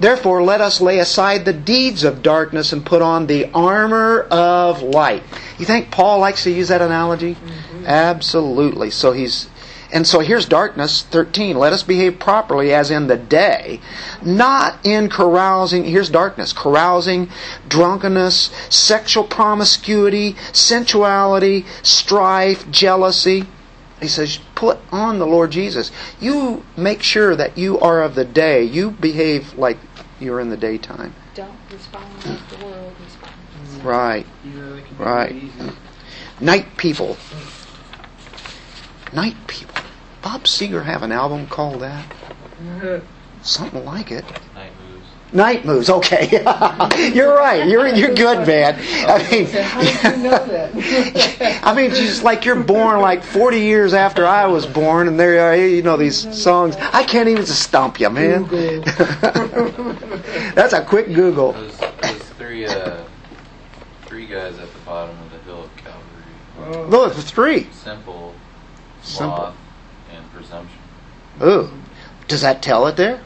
Therefore, let us lay aside the deeds of darkness and put on the armor of light. You think Paul likes to use that analogy? Mm-hmm. Absolutely. So he's and so here's darkness 13. Let us behave properly as in the day, not in carousing. Here's darkness carousing, drunkenness, sexual promiscuity, sensuality, strife, jealousy. He says, put on the Lord Jesus. You make sure that you are of the day. You behave like you're in the daytime.
Don't respond like the world responds.
Right.
You really can do
Right. Night People. Night People. Bob Seger have an album called that? Something like it.
Night moves.
Night Moves. Okay, you're right. You're you're good, man. I mean,
How did you know that?
I mean, just like you're born like 40 years after I was born, and there you are. You know these songs. I can't even stump you, man. That's a quick Google.
Those, those three, uh, three guys at the bottom of the hill of Calvary.
Oh.
Those are three.
Simple,
Simple.
sloth, and presumption.
Ooh, does that tell it there?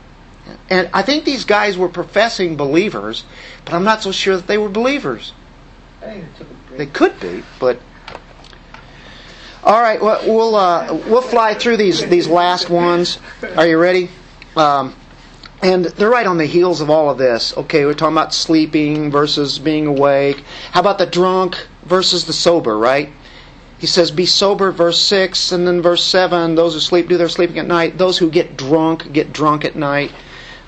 And I think these guys were professing believers, but I'm not so sure that they were believers.
I think it took a break.
They could be, but all right. Well, we'll uh, we'll fly through these these last ones. Are you ready? Um, and they're right on the heels of all of this. Okay, we're talking about sleeping versus being awake. How about the drunk versus the sober? Right? He says, "Be sober." Verse six, and then verse seven. Those who sleep do their sleeping at night. Those who get drunk get drunk at night.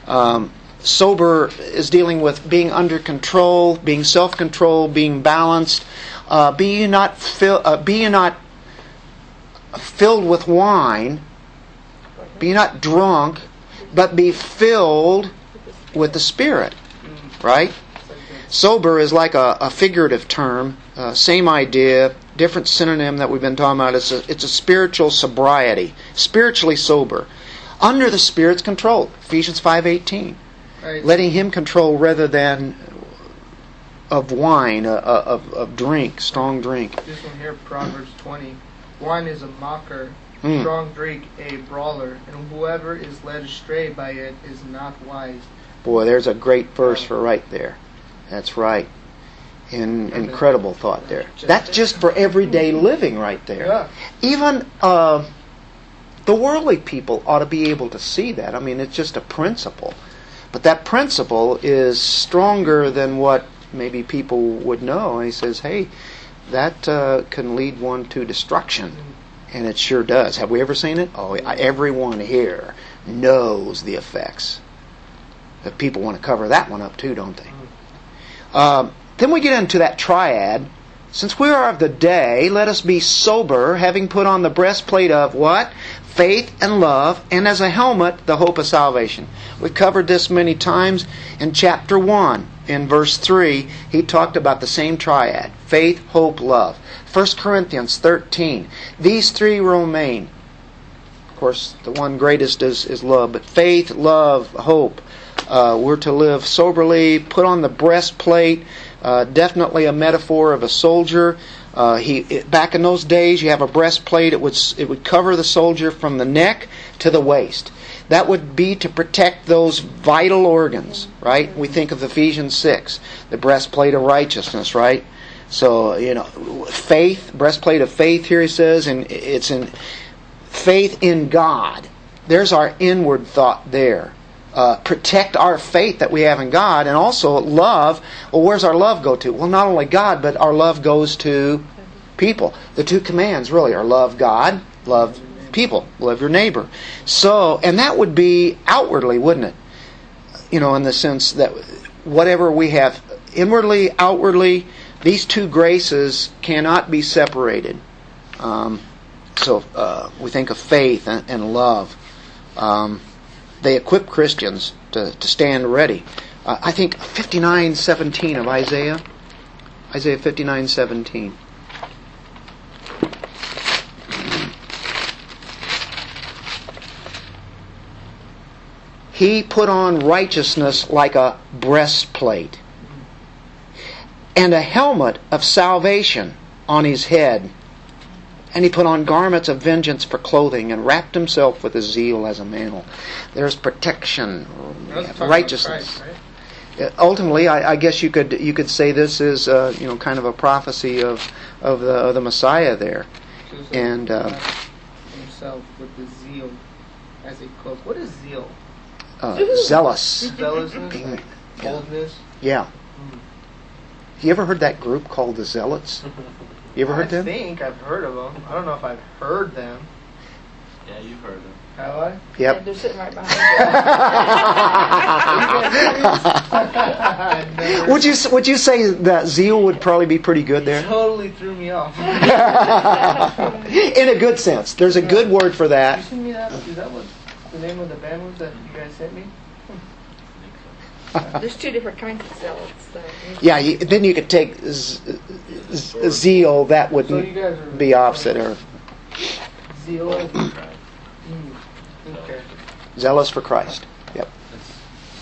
Um, sober is dealing with being under control, being self-controlled, being balanced. Uh, be you not fill, uh, be you not filled with wine. Be not drunk, but be filled with the Spirit. Right? Sober is like a, a figurative term, uh, same idea, different synonym that we've been talking about. It's a, it's a spiritual sobriety, spiritually sober, under the Spirit's control. Ephesians five eighteen.
Right.
letting Him control rather than of wine, uh, uh, of, of drink, strong drink.
This one here, Proverbs 20. Wine is a mocker,
Mm.
strong drink a brawler, and whoever is led astray by it is not wise.
Boy, there's a great verse for right there. That's right. In, incredible thought there. That's just for everyday living right there.
Yeah.
Even uh, the worldly people ought to be able to see that. I mean, it's just a principle. But that principle is stronger than what maybe people would know. And he says, hey, that uh, can lead one to destruction. And it sure does. Have we ever seen it? Oh, everyone here knows the effects. But people want to cover that one up too, don't they? Um, then we get into that triad. Since we are of the day, let us be sober, having put on the breastplate of what? Faith and love, and as a helmet, the hope of salvation. We covered this many times in chapter 1. In verse 3, he talked about the same triad faith, hope, love. 1 Corinthians 13. These three remain. Of course, the one greatest is, is love, but faith, love, hope. Uh, we're to live soberly, put on the breastplate, uh, definitely a metaphor of a soldier. Uh, he it, back in those days, you have a breastplate. It would it would cover the soldier from the neck to the waist. That would be to protect those vital organs, right? We think of Ephesians six, the breastplate of righteousness, right? So you know, faith, breastplate of faith. Here he says, and it's in faith in God. There's our inward thought there. Uh, protect our faith that we have in God, and also love. Well, where's our love go to? Well, not only God, but our love goes to people. The two commands really are love God, love people, love your neighbor. So, and that would be outwardly, wouldn't it? You know, in the sense that whatever we have inwardly, outwardly, these two graces cannot be separated. Um, so uh, we think of faith and, and love. Um, they equip Christians to, to stand ready. Uh, I think 59:17 of Isaiah. Isaiah 59:17. He put on righteousness like a breastplate and a helmet of salvation on his head. And he put on garments of vengeance for clothing and wrapped himself with his zeal as a mantle. There's protection, righteousness.
Christ, right?
Uh, Ultimately, I, I guess you could you could say this is uh, you know kind of a prophecy of of the of the Messiah there. And, uh,
himself with the zeal as a cloak. What is zeal?
Uh, zealous,
Zealousness, like boldness.
yeah. You ever heard that group called the Zealots? You ever heard
I
them?
I think I've heard of them. I don't know if I've heard them.
Yeah, you've heard them.
Have I?
Yeah,
Yep.
they're sitting right behind
Never-
would you would you say that zeal would probably be pretty good there?
Totally threw me off.
In a good sense, there's a good word for that.
you
that.
send me that? Is that what the name of the band was that you guys sent me?
You. There's two different kinds of zealots. So.
Yeah, you, then you could take z- z- zeal. That would
So you
be opposite, or
zeal. Mm, okay.
zealous for Christ. Yep.
It's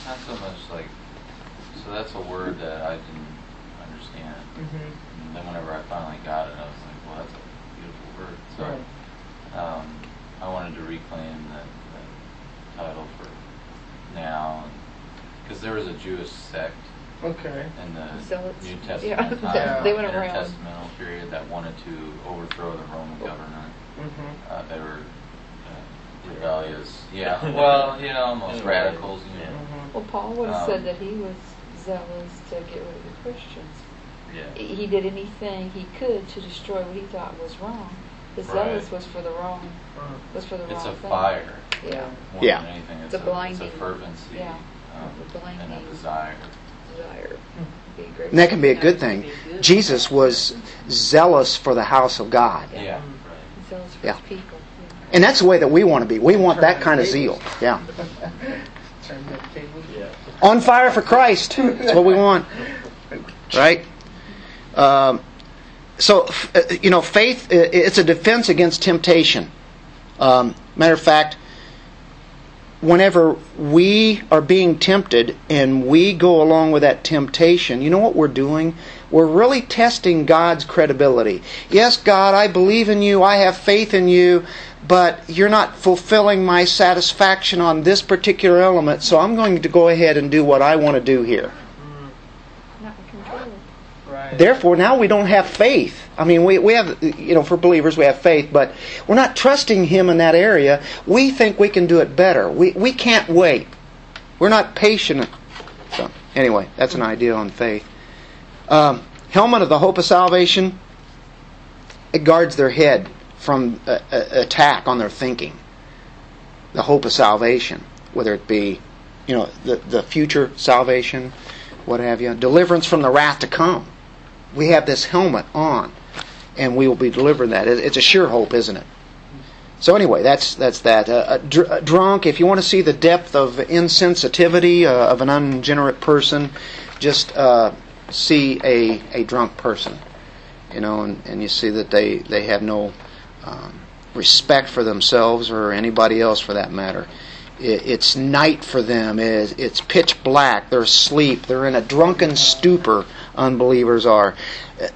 not so much like, so that's a word that I didn't understand.
hmm
And then whenever I finally got it, I was like, well, that's a beautiful word. So
Right.
um, I wanted to reclaim that, that title for now. Because there was a Jewish sect
Okay.
in the
Zealots.
New
Yeah,
Testament time,
Yeah.
they went around.
intertestamental period that wanted to overthrow the Roman government.
hmm
Uh, they were uh, rebellious. Yeah. Well, you know, almost
In
radicals. You know.
hmm
Well, Paul would have
Um,
said that he was zealous to get rid of the Christians.
Yeah.
He he did anything he could to destroy what he thought was wrong. The zealous
Right.
was for the wrong.
Uh,
Was for the
It's a
thing.
fire
Yeah.
more
Yeah.
than anything. It's
The
a, it's a
blinding-
fervency
yeah,
um, and a desire.
Desire.
And that can be a good thing. Jesus was zealous for the house of God.
Yeah.
Yeah.
Zealous for
Yeah.
people.
And that's the way that we want to be. We want that kind of zeal. Yeah.
turn the tables.
Yeah.
On fire for Christ. That's what we want. Right? Um, so, uh, you know, faith, i- it's a defense against temptation. Um, matter of fact, whenever we are being tempted and we go along with that temptation, you know what we're doing? We're really testing God's credibility. Yes, God, I believe in you, I have faith in you, but you're not fulfilling my satisfaction on this particular element, so I'm going to go ahead and do what I want to do here.
Not in control.
Right.
Therefore, now we don't have faith. I mean, we, we have, you know, for believers, we have faith, but we're not trusting Him in that area. We think we can do it better. We, we can't wait. We're not patient. So, anyway, that's an idea on faith. Um, helmet of the hope of salvation, it guards their head from uh, uh, attack on their thinking. The hope of salvation, whether it be, you know, the, the future salvation, what have you, deliverance from the wrath to come. We have this helmet on, and we will be delivering that. It's a sure hope, isn't it? So anyway, that's that's that. Uh, dr- drunk. If you want to see the depth of insensitivity uh, of an unregenerate person, just uh, see a a drunk person, you know, and, and you see that they they have no um, respect for themselves or anybody else for that matter. It, it's night for them. It, it's pitch black. They're asleep. They're in a drunken stupor. Unbelievers are.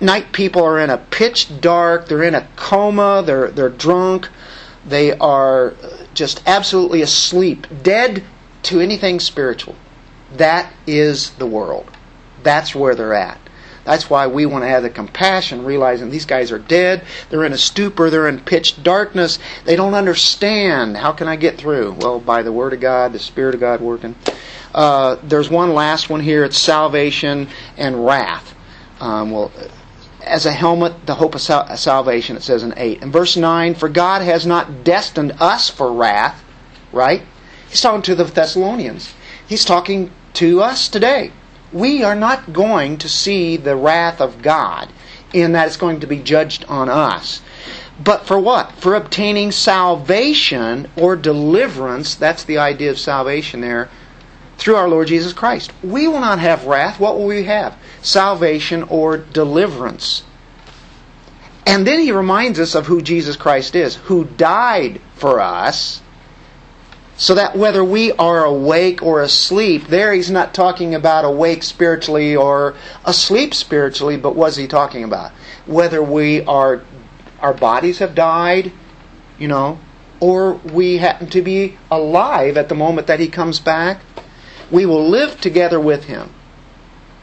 Night people are in a pitch dark. They're in a coma. They're they're drunk. They are just absolutely asleep, dead to anything spiritual. That is the world. That's where they're at. That's why we want to have the compassion, realizing these guys are dead. They're in a stupor. They're in pitch darkness. They don't understand. How can I get through? Well, by the Word of God, the Spirit of God working. Uh, there's one last one here. It's salvation and wrath. Um, well, as a helmet, the hope of sal- salvation, it says in 8. In verse 9, for God has not destined us for wrath, right? He's talking to the Thessalonians. He's talking to us today. We are not going to see the wrath of God in that it's going to be judged on us. But for what? For obtaining salvation or deliverance. That's the idea of salvation there. Through our Lord Jesus Christ. We will not have wrath. What will we have? Salvation or deliverance. And then he reminds us of who Jesus Christ is, who died for us, so that whether we are awake or asleep, there he's not talking about awake spiritually or asleep spiritually, but what's he talking about? Whether we are, our bodies have died, you know, or we happen to be alive at the moment that he comes back, we will live together with him.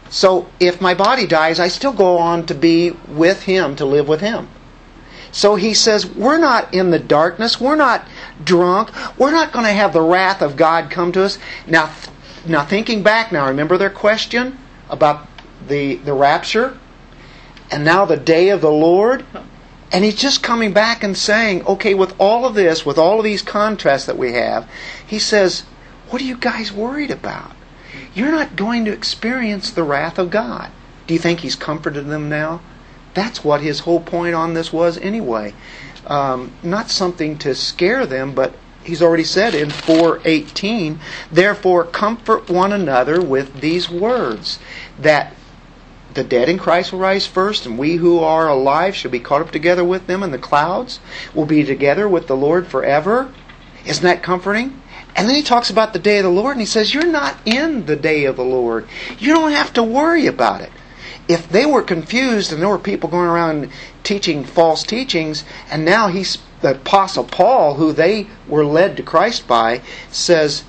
So if my body dies, I still go on to be with him, to live with him. So he says, we're not in the darkness. We're not drunk. We're not going to have the wrath of God come to us. Now, now thinking back now, remember their question about the, the rapture? And now the day of the Lord? And he's just coming back and saying, okay, with all of this, with all of these contrasts that we have, he says, what are you guys worried about? You're not going to experience the wrath of God. Do you think he's comforted them now? That's what his whole point on this was anyway. Um, not something to scare them, but he's already said in 418, therefore comfort one another with these words, that the dead in Christ will rise first, and we who are alive shall be caught up together with them in the clouds, will be together with the Lord forever. Isn't that comforting? And then he talks about the day of the Lord, and he says, You're not in the day of the Lord. You don't have to worry about it. If they were confused and there were people going around teaching false teachings, and now he's the Apostle Paul, who they were led to Christ by, says,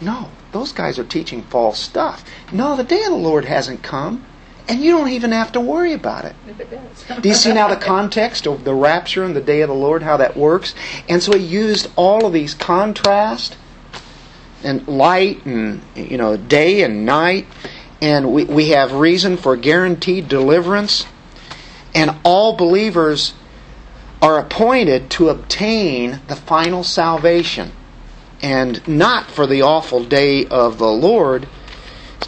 No, those guys are teaching false stuff. No, the day of the Lord hasn't come, and you don't even have to worry about it.
It.
Do you see now the context of the rapture and the day of the Lord, how that works? And so he used all of these contrast and light and you know day and night, and we, we have reason for guaranteed deliverance, and all believers are appointed to obtain the final salvation, and not for the awful day of the Lord.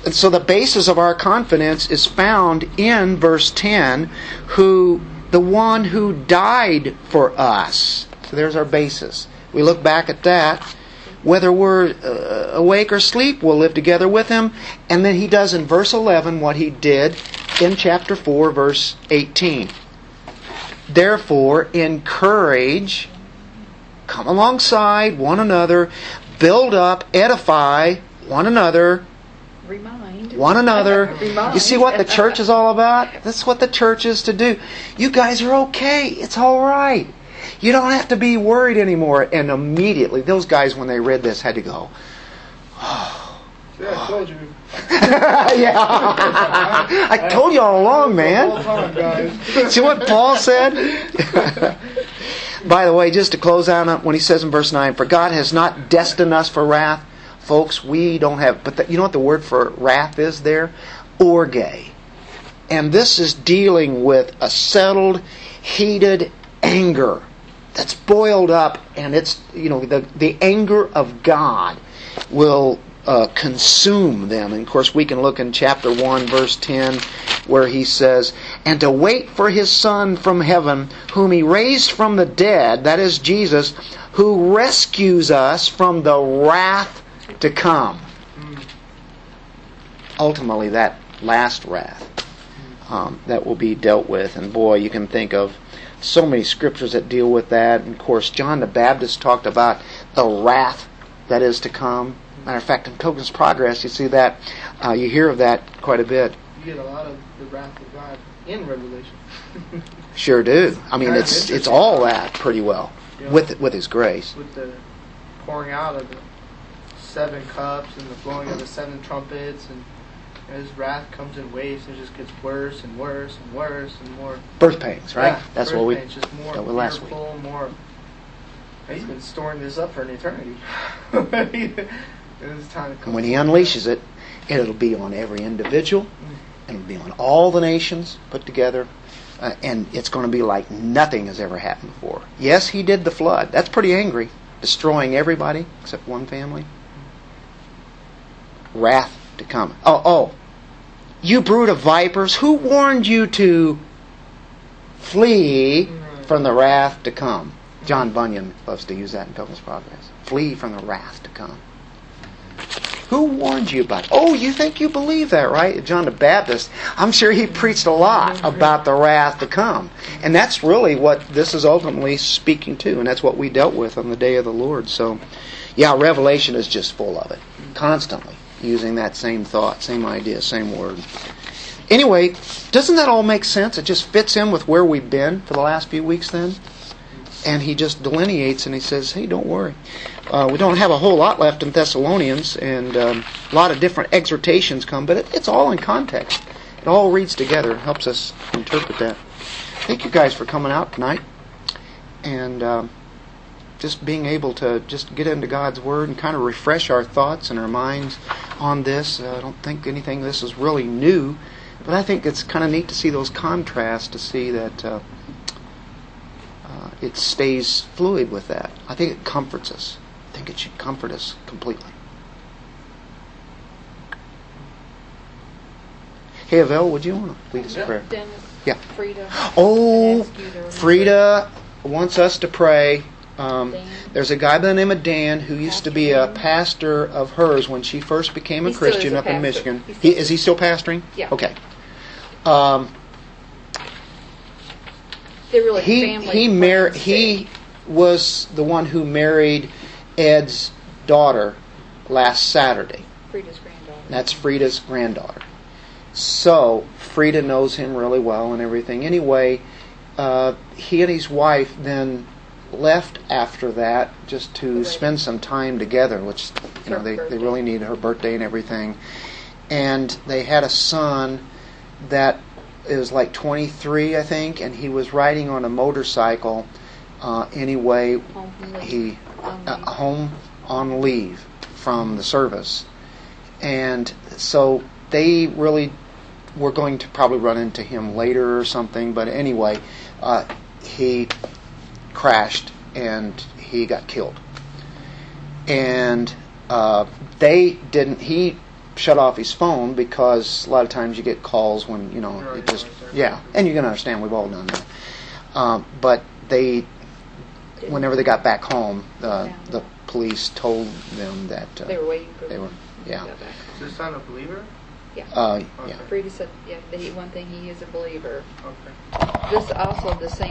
And so the basis of our confidence is found in verse 10, who the one who died for us. So there's our basis. We look back at that. Whether we're uh, awake or asleep, we'll live together with him. And then he does in verse 11 what he did in chapter 4, verse 18. Therefore, encourage, come alongside one another build up, edify one another,
Remind.
one another.
Remind.
You see what the church is all about? That's what the church is to do. You guys are okay. It's all right. You don't have to be worried anymore. And immediately, those guys, when they read this, had to go,
Yeah, I told you.
yeah. I told you all along, man.
time.
See what Paul said? By the way, just to close out on when he says in verse 9, For God has not destined us for wrath. Folks, we don't have, but the, you know what the word for wrath is there? Orge. And this is dealing with a settled, heated anger that's boiled up, and it's, you know, the, the anger of God will uh, consume them. And of course, we can look in chapter 1, verse 10, where he says, And to wait for his Son from heaven, whom he raised from the dead, that is Jesus, who rescues us from the wrath to come. Ultimately, that last wrath um, that will be dealt with. And boy, you can think of so many scriptures that deal with that. And of course, John the Baptist talked about the wrath that is to come. Matter of fact, in Pilgrim's Progress, you see that, uh, you hear of that quite a bit.
You get a lot of the wrath of God in Revelation.
Sure do. I mean, it's it's all that pretty well
Yeah.
with with His grace.
With the pouring out of the seven cups and the blowing of the seven trumpets and his wrath comes in waves and it just gets worse and worse and worse and more.
Birth pains, right?
Yeah,
That's what we
pains, just more
with last week.
More. He's been storing this up for an eternity. it's time to come.
When he unleashes it, it'll be on every individual, it'll be on all the nations put together, uh, and it's going to be like nothing has ever happened before. Yes, he did the flood. That's pretty angry, destroying everybody except one family. Wrath to come. Oh, oh, you brood of vipers, who warned you to flee from the wrath to come? John Bunyan loves to use that in Pilgrim's Progress. Flee from the wrath to come. Who warned you about? it? Oh, you think you believe that, right? John the Baptist. I'm sure he preached a lot about the wrath to come, and that's really what this is ultimately speaking to, and that's what we dealt with on the day of the Lord. So, yeah, Revelation is just full of it, constantly using that same thought, same idea, same word. Anyway, doesn't that all make sense? It just fits in with where we've been for the last few weeks, then and he just delineates and he says, "Hey, don't worry. Uh, we don't have a whole lot left in Thessalonians, and um, a lot of different exhortations come, but it, it's all in context. It all reads together, helps us interpret that. Thank you guys for coming out tonight, and um, just being able to just get into God's Word and kind of refresh our thoughts and our minds on this. Uh, I don't think anything of this is really new, but I think it's kind of neat to see those contrasts, to see that. Uh, uh, it stays fluid with that. I think it comforts us. I think it should comfort us completely. Hey, Avell, would you want to lead us in
Yeah.
prayer?
Dennis,
Yeah.
Frida.
Oh,
ask you
Frida wants us to pray. Um, there's a guy by the name of Dan who used to be a pastor of hers when she first became a
He
Christian
a
up in. Michigan.
He
is he still pastoring?
Yeah.
Okay. Um,
They're really
he
family.
he mar- he was the one who married Ed's daughter last Saturday.
Frida's granddaughter.
That's Frida's granddaughter. So Frida knows him really well and everything. Anyway, uh, he and his wife then left after that just to
Right.
spend some time together, which you know they, they really need her birthday and everything. And they had a son that is like 23, I think, and he was riding on a motorcycle. Uh, anyway,
Home from leave.
he
On
uh, home on leave from the service, and so they really were going to probably run into him later or something. But anyway, uh, he crashed and he got killed, and uh, they didn't. He shut off his phone because a lot of times you get calls when you know it just
right, right.
yeah, and you can understand we've all done that. Um, but they whenever they got back home, uh,
Yeah.
the police told them that uh,
They were waiting for
they
them
were
to
yeah.
Is your son a believer?
Yeah.
uh, yeah.
Frida said, yeah, that he, one thing, he is a believer.
Okay.
This also the same